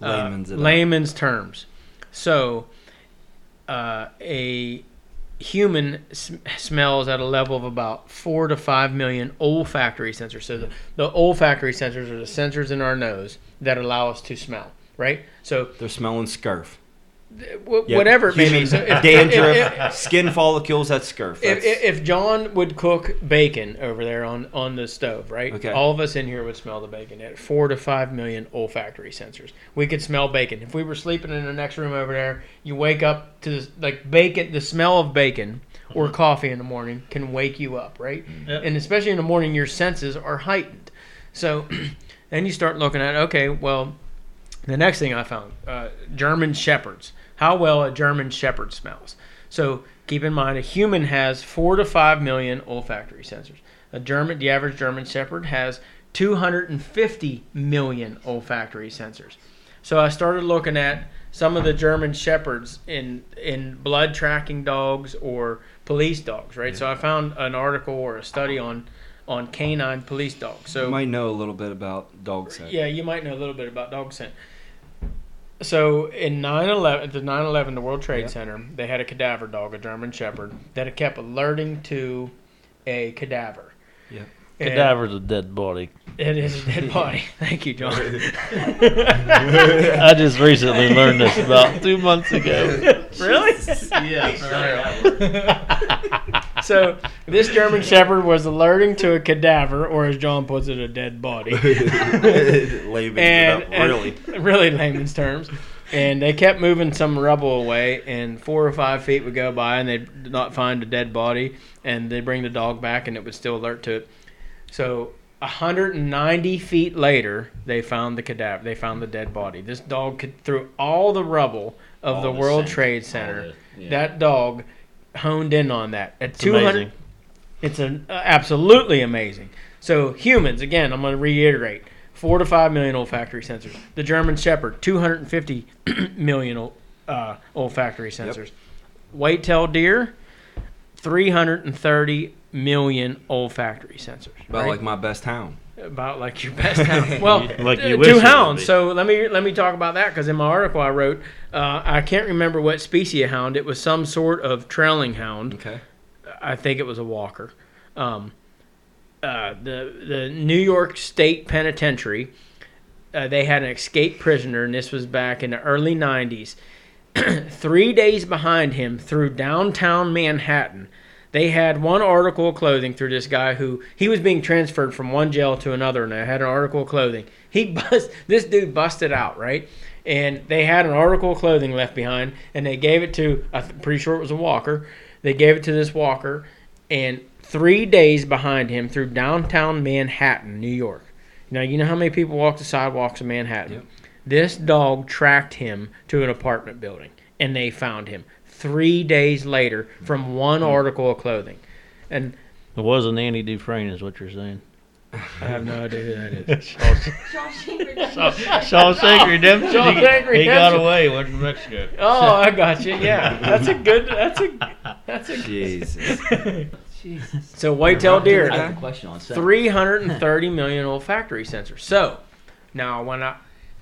uh, Layman's layman's terms. So, uh, a human sm- smells at a level of about four to five million olfactory sensors. So the, the olfactory sensors are the sensors in our nose that allow us to smell. Right. So They're smelling scurf. W- Yep. whatever it may be. So if, dandruff, if- skin follicles. That's scurf. if, That's, if, if John would cook bacon over there on, on the stove, right? Okay. All of us in here would smell the bacon at four to five million olfactory sensors. We could smell bacon. If we were sleeping in the next room over there, you wake up to this, like bacon, the smell of bacon or coffee in the morning can wake you up, right? Yep. And especially in the morning, your senses are heightened. So then you start looking at, okay, well, the next thing I found, uh, German shepherds. How well a German shepherd smells. So keep in mind, a human has four to five million olfactory sensors. A German, the average German shepherd has 250 million olfactory sensors. So I started looking at some of the German shepherds in in blood tracking dogs or police dogs, right? So I found an article or a study on on canine police dogs. So you might know a little bit about dog scent. yeah, you might know a little bit about dog scent. So in 9/11, the 9/11, the World Trade Yeah. Center, they had a cadaver dog, a German Shepherd, that had kept alerting to a cadaver. Yeah. And Cadaver's a dead body. It is a dead body. Thank you, John. I just recently learned this about two months ago. really? Yeah, So this German Shepherd was alerting to a cadaver, or as John puts it, a dead body. Layman's and, it up, and- really. really layman's terms. And they kept moving some rubble away, and four or five feet would go by, and they'd not find a dead body, and they'd bring the dog back, and it would still alert to it. So 190 feet later, they found the cadaver. They found the dead body. This dog could through all the rubble of All the the World Trade Center. the- yeah. That dog honed in on that at It's 200. amazing. It's an uh, absolutely amazing. So humans, again, I'm going to reiterate: four to five million olfactory sensors. The German Shepherd, 250 million uh, olfactory sensors. White-tailed deer, 330 million olfactory sensors. About right? like my best hound. about like your best hound. Well, Like you uh, two hounds. So let me let me talk about that because in my article I wrote, uh, I can't remember what species of hound. It was some sort of trailing hound. Okay. I think it was a walker. Um, uh, the the New York State Penitentiary. Uh, they had an escaped prisoner, and this was back in the early '90s. Three days behind him through downtown Manhattan, they had one article of clothing through this guy who he was being transferred from one jail to another, and they had an article of clothing. He bust this dude busted out right, and they had an article of clothing left behind, and they gave it to I'm pretty sure it was a walker. They gave it to this walker, and three days behind him through downtown Manhattan, New York. Now you know how many people walk the sidewalks of Manhattan. Yep. This dog tracked him to an apartment building, and they found him three days later from one hmm. article of clothing. And It wasn't Andy Dufresne, is what you're saying. I have no idea who that is. Shawshank Redemption. Shawshank Redemption. He, he got away. Went to Mexico. Oh, I got you. Yeah, that's a good. That's a. That's a. Jesus. Jesus. So whitetail deer. I have a question on 330 million olfactory sensors. So now when I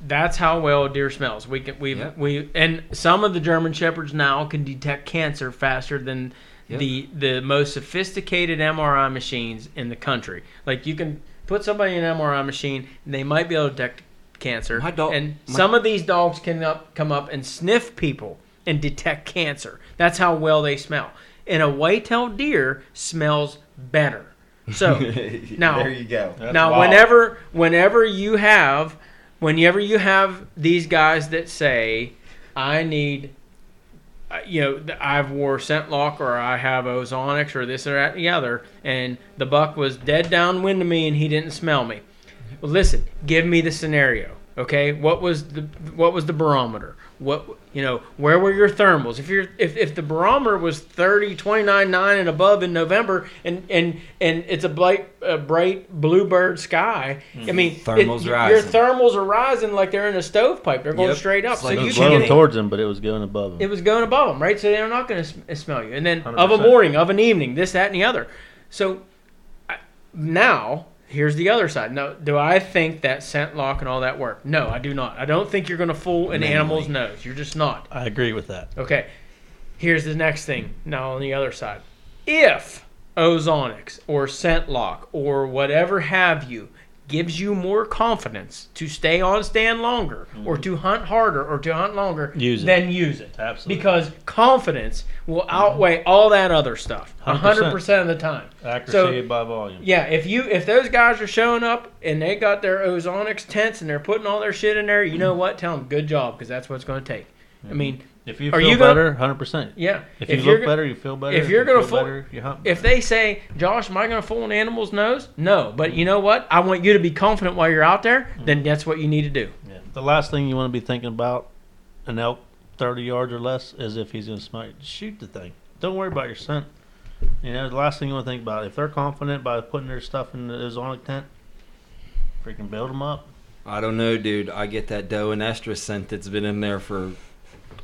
that's how well a deer smells. We can we Yep. we and some of the German shepherds now can detect cancer faster than Yep. the the most sophisticated MRI machines in the country. Like you can put somebody in an MRI machine and they might be able to detect cancer. My dog- and my- some of these dogs can up, come up and sniff people and detect cancer. That's how well they smell. And a white-tailed deer smells better. So now there you go. That's now, wild. whenever whenever you have whenever you have these guys that say, "I need," uh, you know, I've wore ScentLok or I have ozonics or this or that the other, and the buck was dead downwind to me and he didn't smell me. Well, listen, give me the scenario. Okay, what was the what was the barometer? What you know, where were your thermals? If you're if, if the barometer was 30, 29, 9 and above in November and and and it's a bright a bright bluebird sky, I mm-hmm. mean, it- Thermals your thermals are rising like they're in a stovepipe. They're going Yep. straight up. It's so like you blowing towards them, but it was going above them. it was going above them, right? So they're not going to smell you. And then of a morning, of an evening, this, that, and the other. So I, now here's the other side. Now, do I think that ScentLok and all that work? No, I do not. I don't think you're going to fool an animal's nose. You're just not. I agree with that. Okay. Here's the next thing. Now on the other side, if ozonics or ScentLok or whatever have you gives you more confidence to stay on stand longer or mm-hmm. to hunt harder or to hunt longer, Use it. then use it. Absolutely. Because confidence will outweigh mm-hmm. all that other stuff. a 100%. hundred percent of the time. Accuracy So- by volume. Yeah, if you if those guys are showing up and they got their ozonics tents and they're putting all their shit in there, you know mm-hmm. what? Tell them good job because that's what it's going to take. I mean, If you Are feel you better, hundred percent. yeah. If you you're look go- better, you feel better. if you're you gonna fool- better, you hunt. if they say, Josh, am I going to fool an animal's nose? No, but you know what? I want you to be confident while you're out there. Then mm. that's what you need to do. Yeah. The last thing you want to be thinking about an elk thirty yards or less is if he's going to smite. Shoot the thing. Don't worry about your scent. You know, the last thing you want to think about if they're confident by putting their stuff in the ozonic tent, freaking build them up. I don't know, dude. I get that doe and estrus scent that's been in there for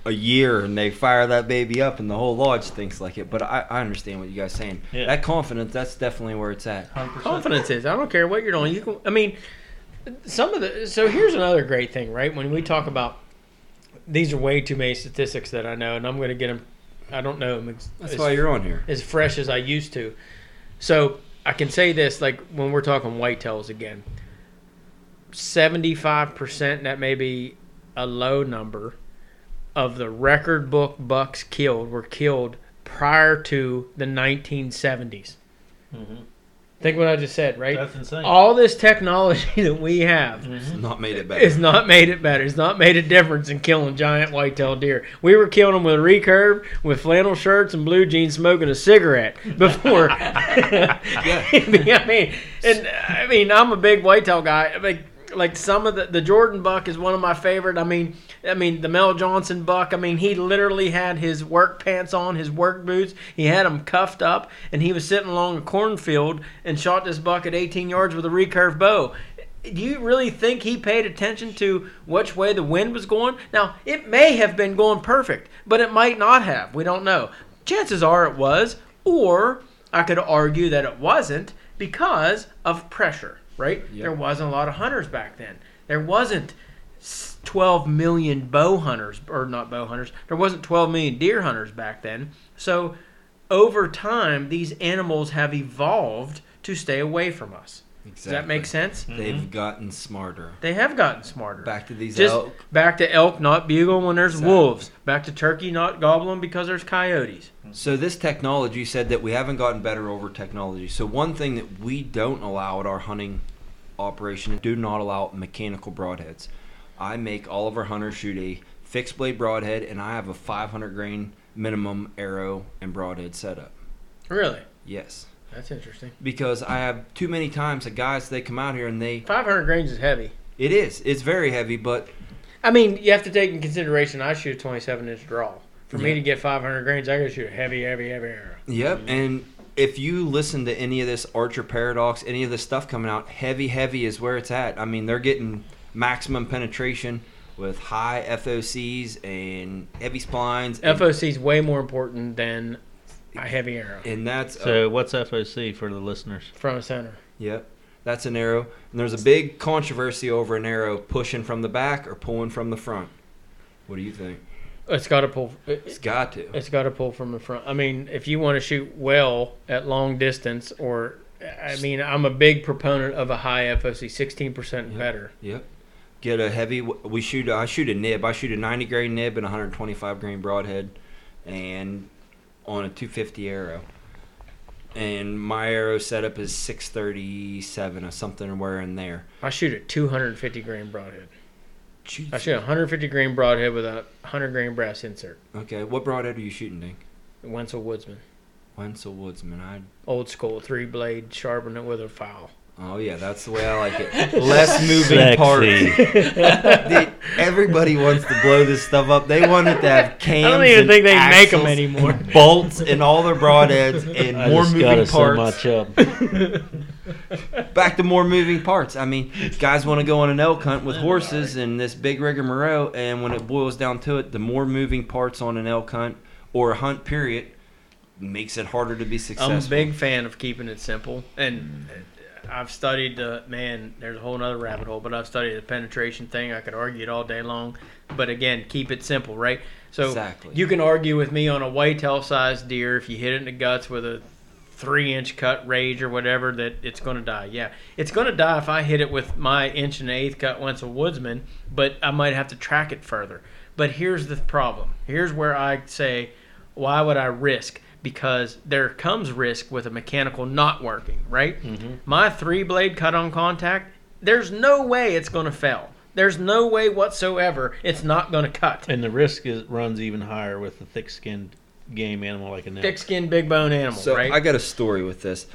a year, and they fire that baby up, and the whole lodge thinks like it. But I, I understand what you guys saying. Yeah. That confidence, that's definitely where it's at. Hundred percent. Confidence is. I don't care what you're doing. You can. I mean, some of the. So here's another great thing, right? When we talk about these are way too many statistics that I know, and I'm going to get them. I don't know them. ex- That's as- why you're on here. as fresh as I used to. So I can say this, like when we're talking whitetails again, seventy-five percent. That may be a low number of the record book bucks killed were killed prior to the 1970s. Mhm. Think what I just said, right? That's insane. All this technology that we have Mhm. Not made it better. it's not made it better. It's not made a difference in killing giant white-tailed deer. We were killing them with a recurve, with flannel shirts and blue jeans, smoking a cigarette before. I mean, and I mean, I'm a big whitetail guy. Like, like some of the the Jordan buck is one of my favorite. I mean, I mean the Mel Johnson buck. I mean, he literally had his work pants on, his work boots. He had them cuffed up, and he was sitting along a cornfield and shot this buck at 18 yards with a recurve bow do you really think he paid attention to which way the wind was going? Now, it may have been going perfect, but it might not have. We don't know. Chances are it was, or I could argue that it wasn't because of pressure, right? Yep. There wasn't a lot of hunters back then. There wasn't 12 million bow hunters, or not bow hunters. There wasn't 12 million deer hunters back then. So, over time, these animals have evolved to stay away from us. Does that make sense? They've mm-hmm. gotten smarter. They have gotten smarter. Back to these Just elk. back to elk not bugle when there's Exactly. wolves. Back to turkey not gobbling because there's coyotes. Mm-hmm. So this technology said that we haven't gotten better over technology. So one thing that we don't allow at our hunting operation, do not allow mechanical broadheads. I make all of our hunters shoot a fixed blade broadhead, and I have a 500 grain minimum arrow and broadhead setup. Really? Yes, That's interesting. because I have too many times the guys they come out here and they 500 grains is heavy. it is it's very heavy, but I mean, you have to take in consideration I shoot a 27 inch draw. For me Yeah. to get 500 grains, I gotta shoot a heavy, heavy, heavy arrow. Yep, and if you listen to any of this Archer Paradox, any of this stuff coming out, heavy, heavy is where it's at. I mean, they're getting maximum penetration with high FOCs and heavy spines, and, FOC is way more important than a heavy arrow and that's So what's FOC for the listeners? Front a center. yep, that's an arrow. And there's a big controversy over an arrow pushing from the back or pulling from the front. What do you think? It's got to pull. It's got to. It's got to pull from the front. I mean, if you want to shoot well at long distance, or I mean, I'm a big proponent of a high FOC, 16% Yeah. better. Yep. Get a heavy. We shoot. I shoot a nib. I shoot a 90 grain nib and a 125 grain broadhead, and on a 250 arrow. And my arrow setup is 637 or something where in there. I shoot a 250 grain broadhead. Jeez. I shoot a 150 grain broadhead with a 100 grain brass insert. Okay, what broadhead are you shooting, Dink? Wensel Woodsman, Wensel Woodsman. I. old school, three blade, sharpen it with a file. Oh yeah, that's the way I like it. Less moving Sexy. parts. Dude, everybody wants to blow this stuff up. They want it to have cams. I don't even and think they make them axles, anymore. Bolts and all their broadheads and I more just moving got so parts. much up. Back to more moving parts. I mean, guys want to go on an elk hunt with horses and this big rigger rigmarole, and when it boils down to it, the more moving parts on an elk hunt or a hunt period makes it harder to be successful. I'm a big fan of keeping it simple, and I've studied the man. There's a whole other rabbit hole, but I've studied the penetration thing. I could argue it all day long, but again, keep it simple, right? So Exactly. you can argue with me on a whitetail-sized deer if you hit it in the guts with a three-inch cut rage or whatever that it's going to die. Yeah, it's going to die if I hit it with my inch and eighth cut Wensel Woodsman, but I might have to track it further. But here's the problem. Here's where I say, why would I risk? Because there comes risk with a mechanical not working, right? Mm-hmm. My three blade cut on contact, there's no way it's going to fail. There's no way whatsoever it's not going to cut. And the risk is runs even higher with a thick-skinned game animal like a elk. Thick skinned, big bone animal, So right? I got a story with this.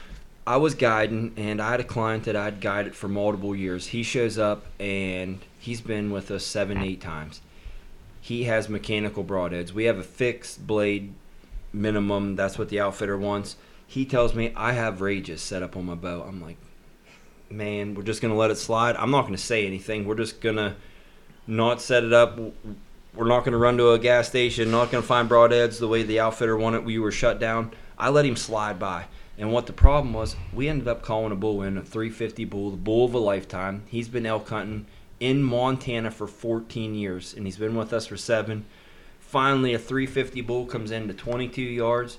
I was guiding, and I had a client that I'd guided for multiple years. He shows up, and he's been with us seven, eight times. He has mechanical broadheads. We have a fixed blade minimum. That's what the outfitter wants. He tells me I have rages set up on my bow. I'm like, man, we're just gonna let it slide. I'm not gonna say anything. We're just gonna not set it up. We're not gonna run to a gas station. Not gonna find broadheads the way the outfitter wanted. We were shut down. I let him slide by. And what the problem was, we ended up calling a bull in a 350 bull, the bull of a lifetime. He's been elk hunting in Montana for 14 years, and he's been with us for seven. Finally, a 350 bull comes in to 22 yards.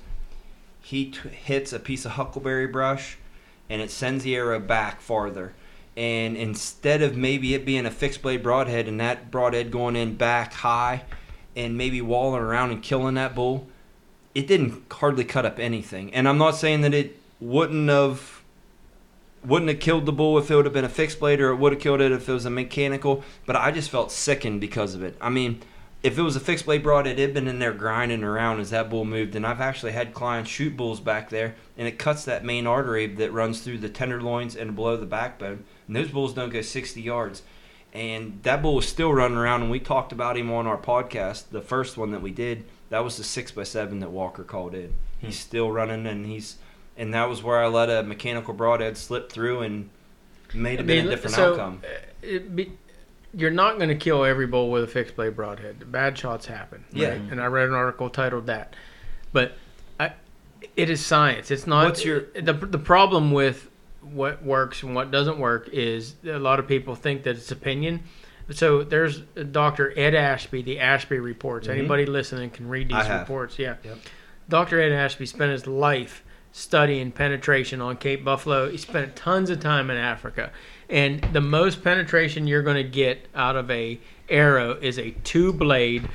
He t- hits a piece of huckleberry brush, and it sends the arrow back farther. And instead of maybe it being a fixed blade broadhead and that broadhead going in back high and maybe walling around and killing that bull, it didn't hardly cut up anything. And I'm not saying that it wouldn't have wouldn't have killed the bull if it would have been a fixed blade or it would have killed it if it was a mechanical, but I just felt sickened because of it. I mean, if it was a fixed blade broadhead, it'd been in there grinding around as that bull moved. And I've actually had clients shoot bulls back there, and it cuts that main artery that runs through the tenderloins and below the backbone. And those bulls don't go 60 yards. And that bull was still running around, and we talked about him on our podcast, the first one that we did. That was the six by seven that Walker called in. He's still running, and he's and that was where I let a mechanical broadhead slip through, and have I mean, a different so, outcome. uh, it be, you're not going to kill every bull with a fixed blade broadhead. Bad shots happen. Yeah. right? And I read an article titled that. But I, it is science. It's not. What's your- the the problem with what works and what doesn't work is a lot of people think that it's opinion. So there's Dr. Ed Ashby, the Ashby reports. Mhm. Anybody listening can read these reports. Yeah. Yep. Dr. Ed Ashby spent his life studying penetration on Cape Buffalo. He spent tons of time in Africa. And the most penetration you're going to get out of a arrow is a two blade,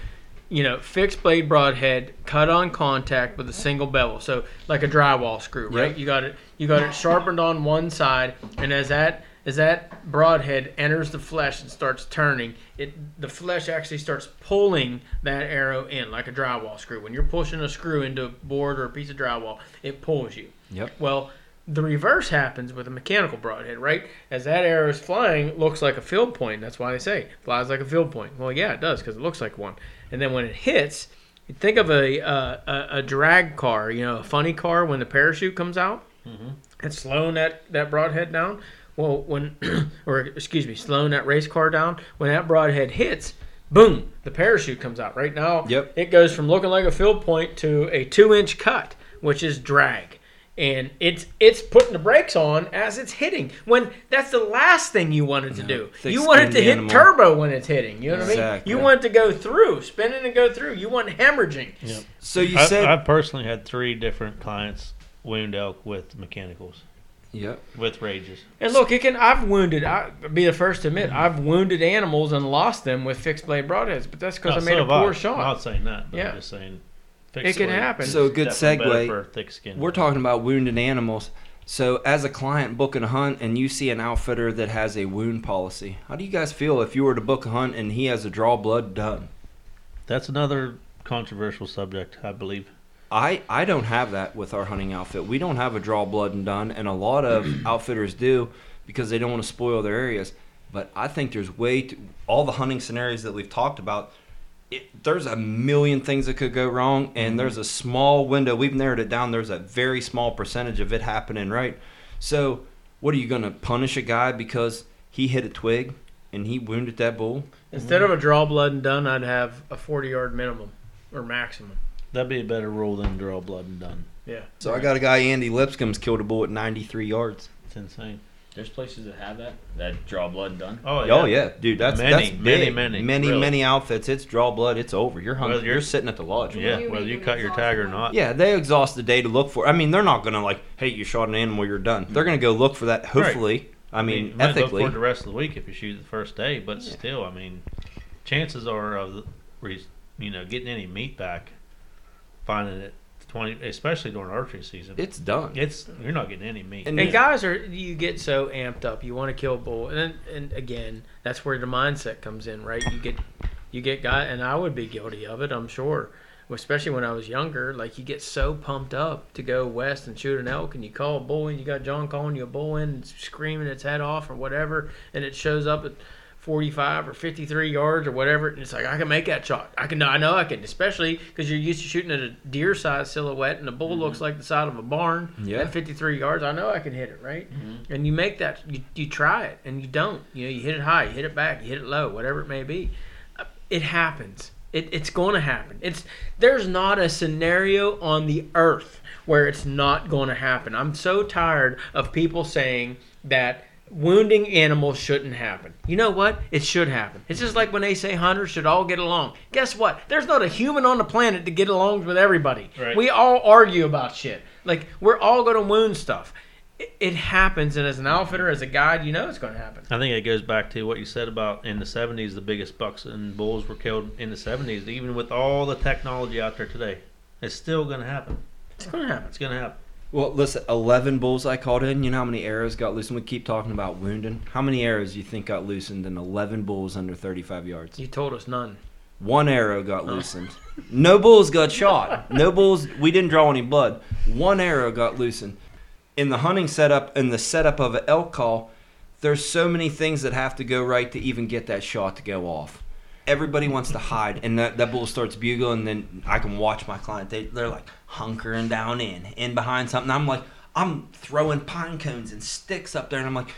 you know, fixed blade broadhead cut on contact with a single bevel. So like a drywall screw, right? Yep. You got it you got it sharpened on one side and as that as that broadhead enters the flesh and starts turning, it the flesh actually starts pulling that arrow in like a drywall screw. When you're pushing a screw into a board or a piece of drywall, it pulls you. Yep. Well, the reverse happens with a mechanical broadhead, right? As that arrow is flying, looks like a field point. That's why they say flies like a field point. Well, yeah, it does because it looks like one. And then when it hits, you think of a, uh, a a drag car, you know, a funny car when the parachute comes out. It's slowing that that broadhead down. Well, when or excuse me, slowing that race car down. When that broadhead hits, boom, the parachute comes out. Right now, Yep. it goes from looking like a field point to a two inch cut, which is drag. And it's it's putting the brakes on as it's hitting. When that's the last thing you wanted to No, do. You want it to hit animal. turbo when it's hitting. You know what I mean? You want it to go through, spinning and go through. You want hemorrhaging. So you I, said. I've personally had three different clients wound elk with mechanicals, yep. with rages. And look, it can. I've wounded. I be the first to admit I've wounded animals and lost them with fixed blade broadheads, but that's because No, I made so a have poor I'm not saying that, but Yeah. I'm just saying It can happen. So good Definitely better segue. for thick skin. We're talking about wounded animals. So, as a client booking a hunt and you see an outfitter that has a wound policy, how do you guys feel if you were to book a hunt and he has a draw blood done? That's another controversial subject, I believe. I, I don't have that with our hunting outfit. We don't have a draw blood and done, and a lot of outfitters do because they don't want to spoil their areas. But I think there's way too, all the hunting scenarios that we've talked about. It, there's a million things that could go wrong, and mm-hmm. there's a small window. We've narrowed it down. There's a very small percentage of it happening right. So, what are you going to punish a guy because he hit a twig and he wounded that bull? Instead of a draw blood and done, I'd have a forty yard minimum or maximum. That'd be a better rule than draw blood and done. Yeah. So I got a guy, Andy Lipscomb's killed a bull at 93 yards. It's insane. There's places that have that that draw blood done. Oh Oh yeah, dude, that's Many, that's many, big. many, many, really. many outfits. It's draw blood. It's over. You're hungry. Well, you're, you're- sitting at the lodge. Yeah, You whether you cut your tag or not. Yeah, they exhaust the day to look for. I mean, they're not gonna like, hey, you shot an animal, you're done. They're gonna go look for that. Hopefully, I mean, you might look ethically. for the rest of the week if you shoot the first day, but Yeah. still, I mean, chances are of you know getting any meat back, finding it twenty, especially during archery season. It's done. It's you're not getting any meat. And And guys are you get so amped up. You want to kill a bull, and then, and again, that's where the mindset comes in, right? You get you get guy, and I would be guilty of it. I'm sure, especially when I was younger. Like you get so pumped up to go west and shoot an elk, and you call a bull, and you got John calling you a bull in, and screaming its head off or whatever, and it shows up at 45 or 53 yards or whatever, and it's like I can make that shot. I can, I know I can, especially because you're used to shooting at a deer-sized silhouette, and the bull looks like the side of a barn Yeah. at 53 yards. I know I can hit it right, Mhm. and you make that. You, you try it, and you don't. You know, you hit it high, you hit it back, you hit it low, whatever it may be. It happens. It, it's going to happen. It's there's not a scenario on the earth where it's not going to happen. I'm so tired of people saying that wounding animals shouldn't happen. You know what? It should happen. It's just like when they say hunters should all get along. Guess what? There's not a human on the planet to get along with everybody. Right. We all argue about shit. Like we're all going to wound stuff. It, it happens, and as an outfitter, as a guide, you know it's going to happen. I think it goes back to what you said about in the 70s, the biggest bucks and bulls were killed in the 70s. Even with all the technology out there today, it's still going to happen. It's going to happen. It's going to happen. Well, listen, 11 bulls I caught in. You know how many arrows got loosened? We keep talking about wounding. How many arrows you think got loosened in 11 bulls under 35 yards? You told us none. One arrow got Oh. loosened. No bulls got shot. No bulls. We didn't draw any blood. One arrow got loosened. In the hunting setup, in the setup of an elk call, there's so many things that have to go right to even get that shot to go off. Everybody wants to hide, and that, that bull starts bugling. And then I can watch my client. They they're like hunkering down in, in behind something. I'm like, I'm throwing pine cones and sticks up there, and I'm like,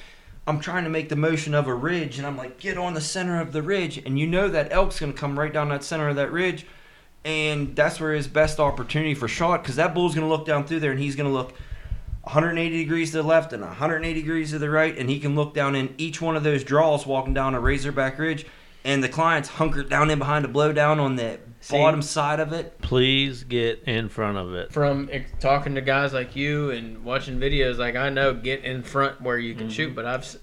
I'm trying to make the motion of a ridge, and I'm like, get on the center of the ridge, and you know that elk's gonna come right down that center of that ridge, and that's where his best opportunity for shot, because that bull's gonna look down through there, and he's gonna look 180 degrees to the left and 180 degrees to the right, and he can look down in each one of those draws walking down a razorback ridge, and the client's hunkered down in behind a blowdown on the See? bottom side of it. Please get in front of it. From ex- talking to guys like you and watching videos, like I know, get in front where you can shoot. But I've s-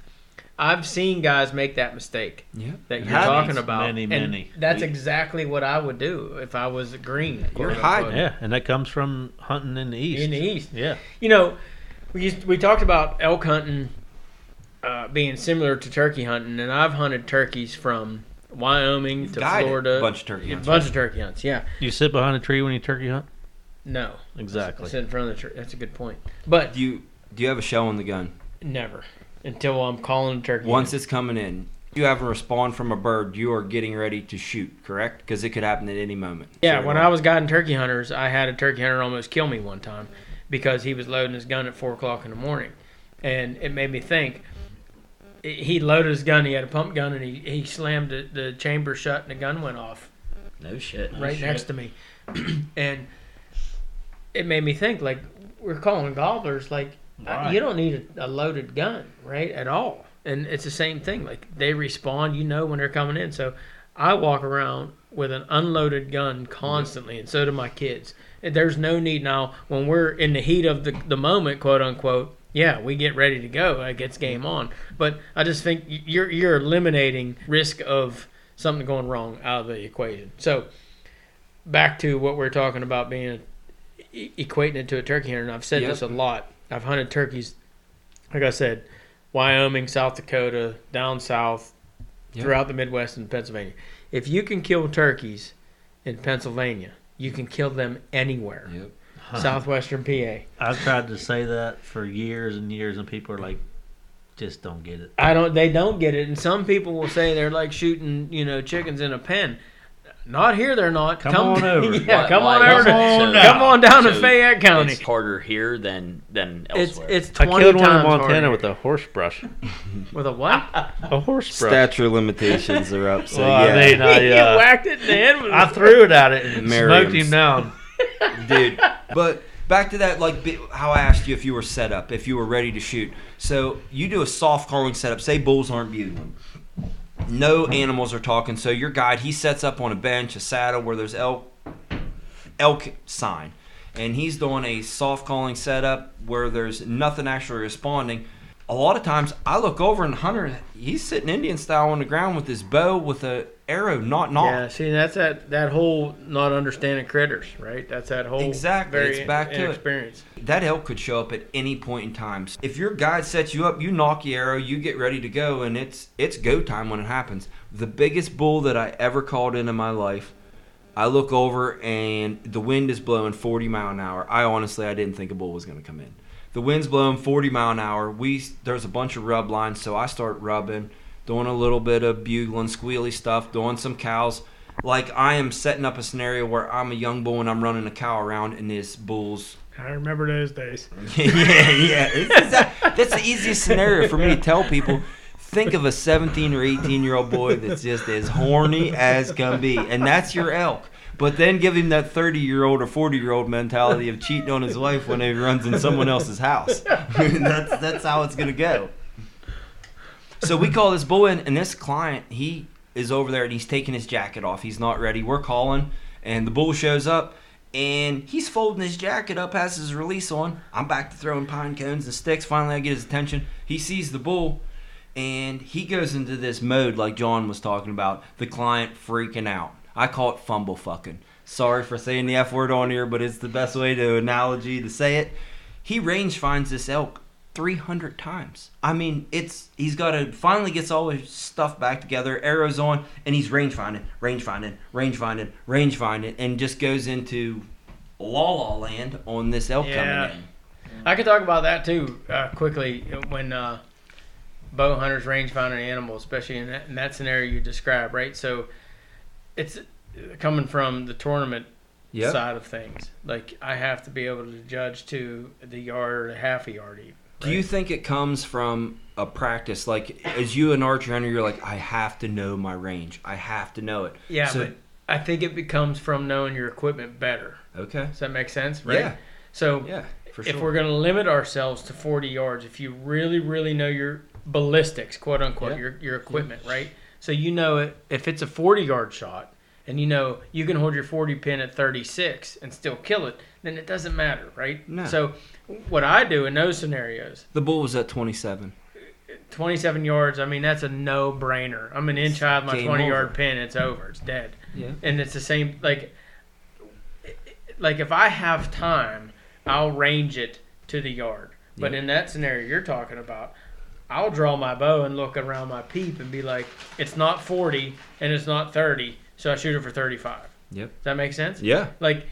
I've seen guys make that mistake Yeah, that you're Happens. talking about. Many, and many. That's exactly what I would do if I was green. You're hiding. Yeah, and that comes from hunting in the east. in the east. Yeah. You know, we used, we talked about elk hunting uh, being similar to turkey hunting, and I've hunted turkeys from Wyoming to Florida. a bunch of turkey a hunts. bunch of turkey hunts. Yeah, You sit behind a tree when you turkey hunt? no, Exactly. sit in front of the tree. That's a good point. But Do you do you have a shell in the gun? never until I'm calling a turkey. Once in. it's coming in, you have a respond from a bird. You are getting ready to shoot, correct? Because it could happen at any moment. Yeah, So, when I was guiding turkey hunters, I had a turkey hunter almost kill me one time because he was loading his gun at four o'clock in the morning, and it made me think. He loaded his gun. He had a pump gun, and he, he slammed the, the chamber shut, and the gun went off No shit. right next to me, and it made me think. Like we're calling gobblers, like I- you don't need a, a loaded gun, right, at all. And it's the same thing. Like they respond, you know when they're coming in. So I walk around with an unloaded gun constantly, and so do my kids. There's no need now when we're in the heat of the the moment, quote unquote. Yeah, we get ready to go. It gets game on. But I just think you're you're eliminating risk of something going wrong out of the equation. So back to what we're talking about being equating it to a turkey hunter. And I've said Yep. this a lot. I've hunted turkeys, like I said, Wyoming, South Dakota, down south, Yep. throughout the Midwest and Pennsylvania. If you can kill turkeys in Pennsylvania, you can kill them anywhere. Yep. Southwestern PA. I've tried to say that for years and years, and people are like, just don't get it. I don't. They don't get it, and some people will say they're like shooting, you know, chickens in a pen. Not here, they're not. Come on over. yeah, Why- come why on is over. it To, so- come on down to Fayette County. It's harder here than than It's elsewhere. it's I twenty killed one in Montana harder. with a horse brush. with a what? A horse brush. Statute limitations are up. So Well, I yeah, mean, I, you uh, whacked it in the head with I threw it at it and it Merriam's. smoked him down. Dude. But back to that, like how I asked you if you were set up, if you were ready to shoot. So you do a soft calling setup. Say bulls aren't bugling. No animals are talking. So your guide he sets up on a bench, a saddle where there's elk, elk sign, and he's doing a soft calling setup where there's nothing actually responding. A lot of times I look over and Hunter, he's sitting Indian style on the ground with his bow with a arrow not knocked. Yeah, see, that's that that whole not understanding critters, right? That's that whole Exactly, it's back to it. inexperience. that elk could show up at any point in time. If your guide sets you up, you knock your arrow, you get ready to go, and it's it's go time when it happens. The biggest bull that I ever called in in my life, I look over and the wind is blowing 40 mile an hour. I honestly I didn't think a bull was going to come in. The wind's blowing 40 mile an hour. We there's a bunch of rub lines, so I start rubbing, doing a little bit of bugling, squealy stuff, doing some cows. Like I am setting up a scenario where I'm a young bull and I'm running a cow around, and this bull's I remember those days. yeah, yeah. That's the easiest scenario for me to tell people. Think of a 17 or 18 year old boy that's just as horny as can be, and that's your elk. But then give him that 30 year old or 40 year old mentality of cheating on his wife when he runs in someone else's house. that's that's how it's gonna go. So we call this bull in, and this client he is over there and he's taking his jacket off. He's not ready. We're calling, and the bull shows up and he's folding his jacket up, has his release on. I'm back to throwing pine cones and sticks. Finally, I get his attention. He sees the bull, and he goes into this mode like John was talking about. The client freaking out. I call it fumble fucking. Sorry for saying the F word on here, but it's the best way to analogy to say it. He range finds this elk 300 times. I mean, it's he's got to finally gets all his stuff back together, arrows on, and he's range finding, range finding, range finding, range finding, and just goes into la la land on this elk Yeah. coming in. I could talk about that too uh, quickly when uh, bow hunters range find an animal, especially in that, in that scenario you described, right? So it's coming from the tournament Yep. side of things. Like I have to be able to judge to the yard or the half a yard even, Do you think it comes from a practice like as you an archer hunter, you're like, I have to know my range. I have to know it. Yeah, So- but I think it becomes from knowing your equipment better. Okay. Does that make sense? Right. Yeah. So Yeah. For if we're going to limit ourselves to 40 yards, if you really, really know your ballistics, quote unquote, Yeah. your, your equipment, right? So you know it, if it's a 40 yard shot and you know you can hold your 40 pin at 36 and still kill it, then it doesn't matter, right? No. So what I do in those scenarios, the bull was at 27. 27 yards, I mean, that's a no brainer. I'm an inch high of my Game 20 over. yard pin, it's over, it's dead. Yeah. and it's the same like like if I have time, I'll range it to the yard. But Yeah. in that scenario you're talking about, I'll draw my bow and look around my peep and be like, it's not 40 and it's not 30, so I shoot it for 35. Yep. Does that make sense? Yeah. Like,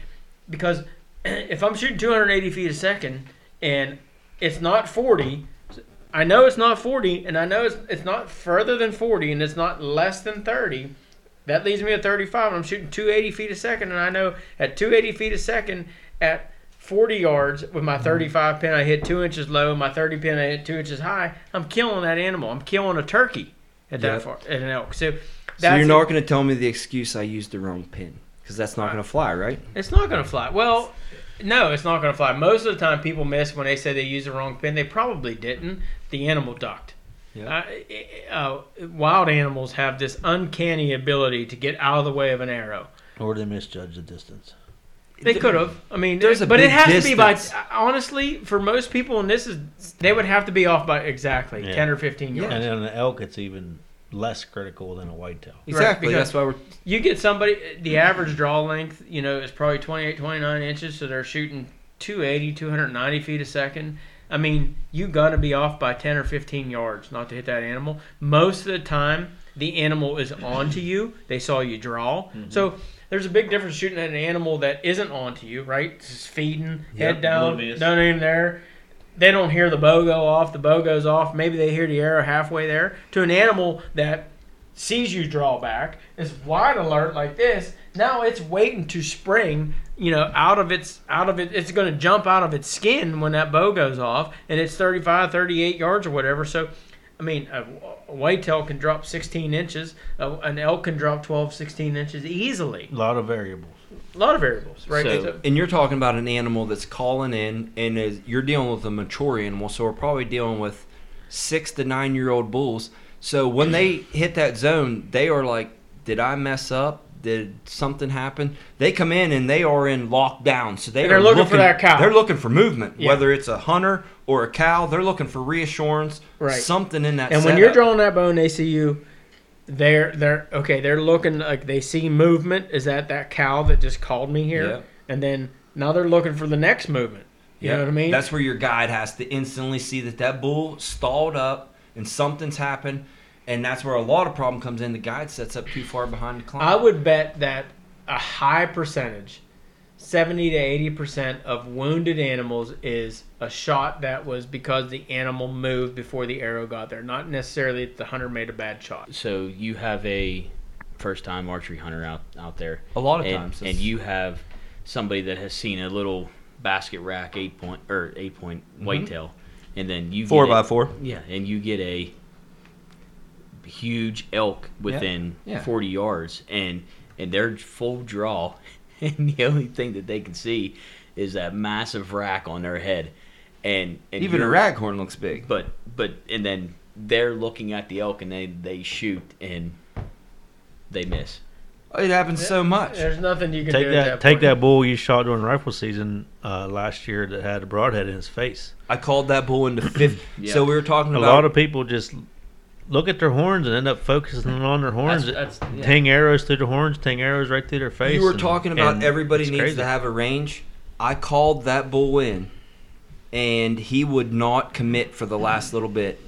because if I'm shooting 280 feet a second and it's not 40, I know it's not 40, and I know it's, it's not further than 40, and it's not less than 30. That leaves me at 35, and I'm shooting 280 feet a second, and I know at 280 feet a second, at 40 yards with Mm-hmm. my 35 pin, I hit two inches low, my 30 pin, I hit two inches high. I'm killing that animal. I'm killing a turkey at that Yep. far, at an elk. So, So you're not going to tell me the excuse I used the wrong pin because that's not going to fly, right? It's not going to fly. Well, no, it's not going to fly. Most of the time, people miss when they say they used the wrong pin. They probably didn't. The animal ducked. Yeah. Uh, uh, wild animals have this uncanny ability to get out of the way of an arrow. Or they misjudge the distance. They could have. I mean, There's a but it big has to be by honestly for most people, and this is they would have to be off by exactly Yeah. ten or fifteen yards. And in an elk, it's even less critical than a whitetail. Exactly. because- that's why we're. You get somebody, the average draw length, you know, is probably 28, 29 inches, so they're shooting 280, 290 feet a second. I mean, you got to be off by 10 or 15 yards not to hit that animal. Most of the time, the animal is onto you. They saw you draw. Mm-hmm. So there's a big difference shooting at an animal that isn't onto you, right? Just feeding, head down, not even there. They don't hear the bow go off. The bow goes off. Maybe they hear the arrow halfway there. To an animal that sees you draw back, is wide alert like this. Now it's waiting to spring, you know, out of its out of it. It's going to jump out of its skin when that bow goes off, and it's 35, 38 yards or whatever. So, I mean, a, a whitetail can drop 16 inches. A, an elk can drop 12, 16 inches easily. A lot of variables. A lot of variables, right? So- So- And you're talking about an animal that's calling in, and is, you're dealing with a mature animal, so we're probably dealing with six to nine year old bulls. So when they hit that zone, they are like, "Did I mess up? Did something happen?" They come in and they are in lockdown, so they And they're are looking for that cow. They're looking for movement, Yeah. whether it's a hunter or a cow. They're looking for reassurance, Right. something in that. And when you're drawing that bow and they see you, they're they're okay. They're looking like they see movement. Is that that cow that just called me here? Yeah. And then now they're looking for the next movement. You know what I mean? That's where your guide has to instantly see that that bull stalled up and something's happened, and that's where a lot of problem comes in. The guide sets up too far behind the client. I would bet that a high percentage, seventy to eighty percent of wounded animals is a shot that was because the animal moved before the arrow got there. Not necessarily that the hunter made a bad shot. So you have a first-time archery hunter out out there, a lot of and, times, and you have somebody that has seen a little basket rack eight point or eight point whitetail, and then you Mm-hmm. four get by a- four. Yeah, and you get a huge elk within Yeah. 40 yards, and and they're full draw, and the only thing that they can see is that massive rack on their head, and, and Even a you're- raghorn looks big. But but and then they're looking at the elk, and they they shoot and they miss. It happens so much. There's nothing you can Take do. that, at that take point. that bull you shot during rifle season uh, last year that had a broadhead in his face. I called that bull into fifth. Yeah. So we were talking about A lot of people just look at their horns and end up focusing on their horns. That's- that's- yeah. Ting arrows through their horns, ting arrows right through their face. You were and- talking about everybody needs crazy. to have a range. I called that bull in, and he would not commit for the last little bit.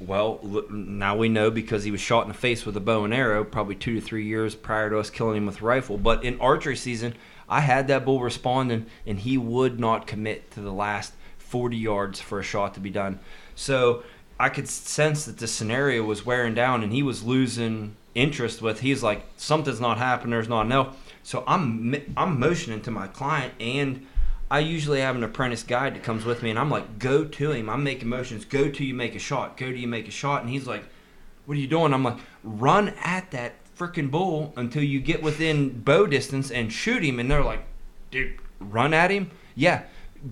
Well, now we know because he was shot in the face with a bow and arrow probably two to three years prior to us killing him with a rifle. But in archery season, I had that bull responding, and he would not commit to the last 40 yards for a shot to be done. So I could sense that the scenario was wearing down, and he was losing interest with. He's like, something's not happening. There's not elk. So I'm I'm motioning to my client and I usually have an apprentice guide that comes with me, and I'm like, go to him. I'm making motions. Go to you make a shot. Go to you make a shot. And he's like, what are you doing? I'm like, run at that freaking bull until you get within bow distance and shoot him. And they're like, dude, run at him. Yeah,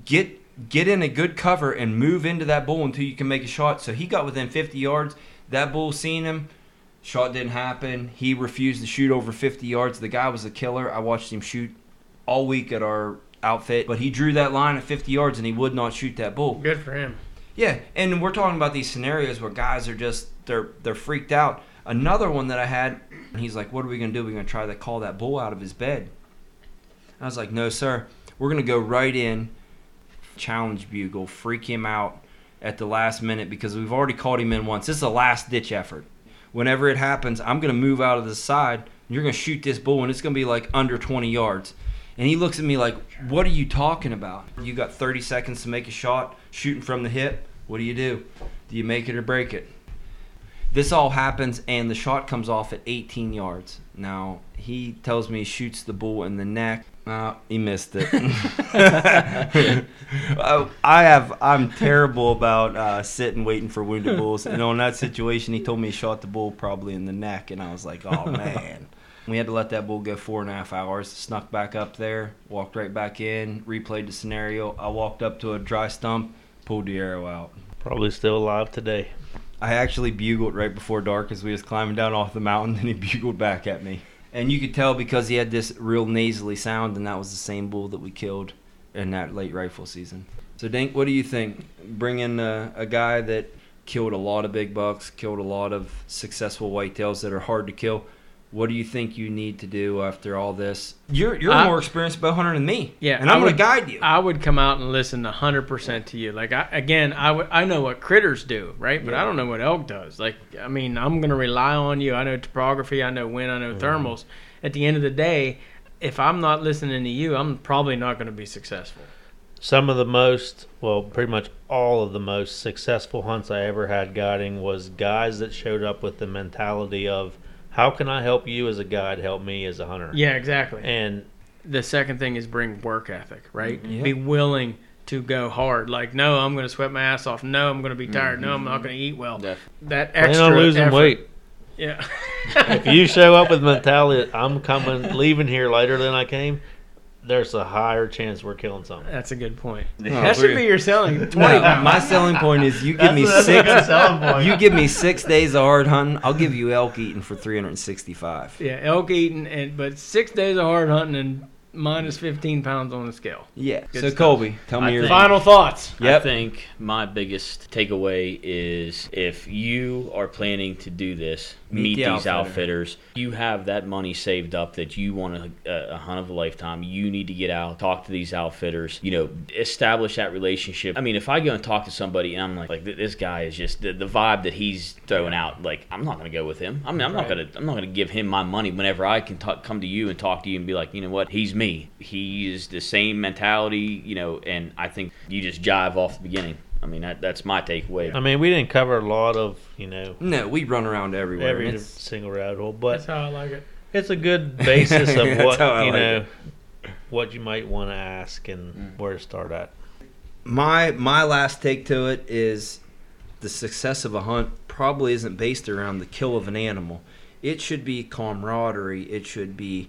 get get in a good cover and move into that bull until you can make a shot. So he got within 50 yards. That bull seen him. Shot didn't happen. He refused to shoot over 50 yards. The guy was a killer. I watched him shoot all week at our outfit, but he drew that line at 50 yards and he would not shoot that bull. Good for him. Yeah, and we're talking about these scenarios where guys are just they're they're freaked out. Another one that I had, and he's like, "What are we gonna do? We're gonna try to call that bull out of his bed." I was like, "No, sir. We're gonna go right in, challenge bugle, freak him out at the last minute because we've already called him in once. This is a last ditch effort. Whenever it happens, I'm gonna move out of the side. You're gonna shoot this bull, and it's gonna be like under 20 yards." And he looks at me like, "What are you talking about? You got 30 seconds to make a shot, shooting from the hip. What do you do? Do you make it or break it?" This all happens, and the shot comes off at 18 yards. Now he tells me he shoots the bull in the neck. Uh, he missed it. I I have. I'm terrible about uh, sitting waiting for wounded bulls. And on that situation, he told me he shot the bull probably in the neck, and I was like, "Oh man." We had to let that bull go four and a half hours. Snuck back up there, walked right back in, replayed the scenario. I walked up to a dry stump, pulled the arrow out. Probably still alive today. I actually bugled right before dark as we was climbing down off the mountain, and he bugled back at me. And you could tell because he had this real nasally sound, and that was the same bull that we killed in that late rifle season. So, Dink, what do you think? Bring in a, a guy that killed a lot of big bucks, killed a lot of successful whitetails that are hard to kill. What do you think you need to do after all this? You're you're I- a more experienced bow hunter than me. Yeah, and I I'm going to guide you. I would come out and listen 100% to you. Like, I, again, I would- I know what critters do, right? But I don't know what elk does. Like, I mean, I'm going to rely on you. I know topography, I know wind, I know mm-hmm. thermals. At the end of the day, if I'm not listening to you, I'm probably not going to be successful. Some of the most, well, pretty much all of the most successful hunts I ever had guiding was guys that showed up with the mentality of, how can I help you as a guide help me as a hunter? Yeah, exactly. And the second thing is bring work ethic, right? Mm-hmm. Yeah. Be willing to go hard. Like, no, I'm going to sweat my ass off. No, I'm going to be tired. No, I'm not mm-hmm. going to eat well. Def- That plan extra on losing effort- weight. Yeah. if you show up with mentality, I'm coming, leaving here later than I came, there's a higher chance we're killing something. That's a good point. Oh, that should be your selling. No, my selling point is you give me six. You give me six days of hard hunting, I'll give you elk eating for 365. Yeah, elk eating, and but six days of hard hunting and minus 15 pounds on the scale. Yeah. Good so stuff. Colby, tell me I your think- Final thoughts. Yep. I think my biggest takeaway is if you are planning to do this, Meet meet, the these outfitter. outfitters, you have that money saved up that you want a, a hunt of a lifetime. You need to get out, talk to these outfitters, you know, establish that relationship. I mean, if I go and talk to somebody and I'm like, like this guy is just the, the vibe that he's throwing out, like I'm not going to go with him. I mean, I'm not going to I'm not going to give him my money whenever I can talk, come to you and talk to you and be like, you know what, he's me. He is the same mentality, you know, and I think you just jive off the beginning. I mean, that, that's my takeaway. I mean, we didn't cover a lot of, you know, No, we run around everywhere. every it's- single rabbit hole, but That's how I like it. it's a good basis of what, you like know, it. what you might want to ask and Mm. where to start at. my my last take to it is the success of a hunt probably isn't based around the kill of an animal. It should be camaraderie. It should be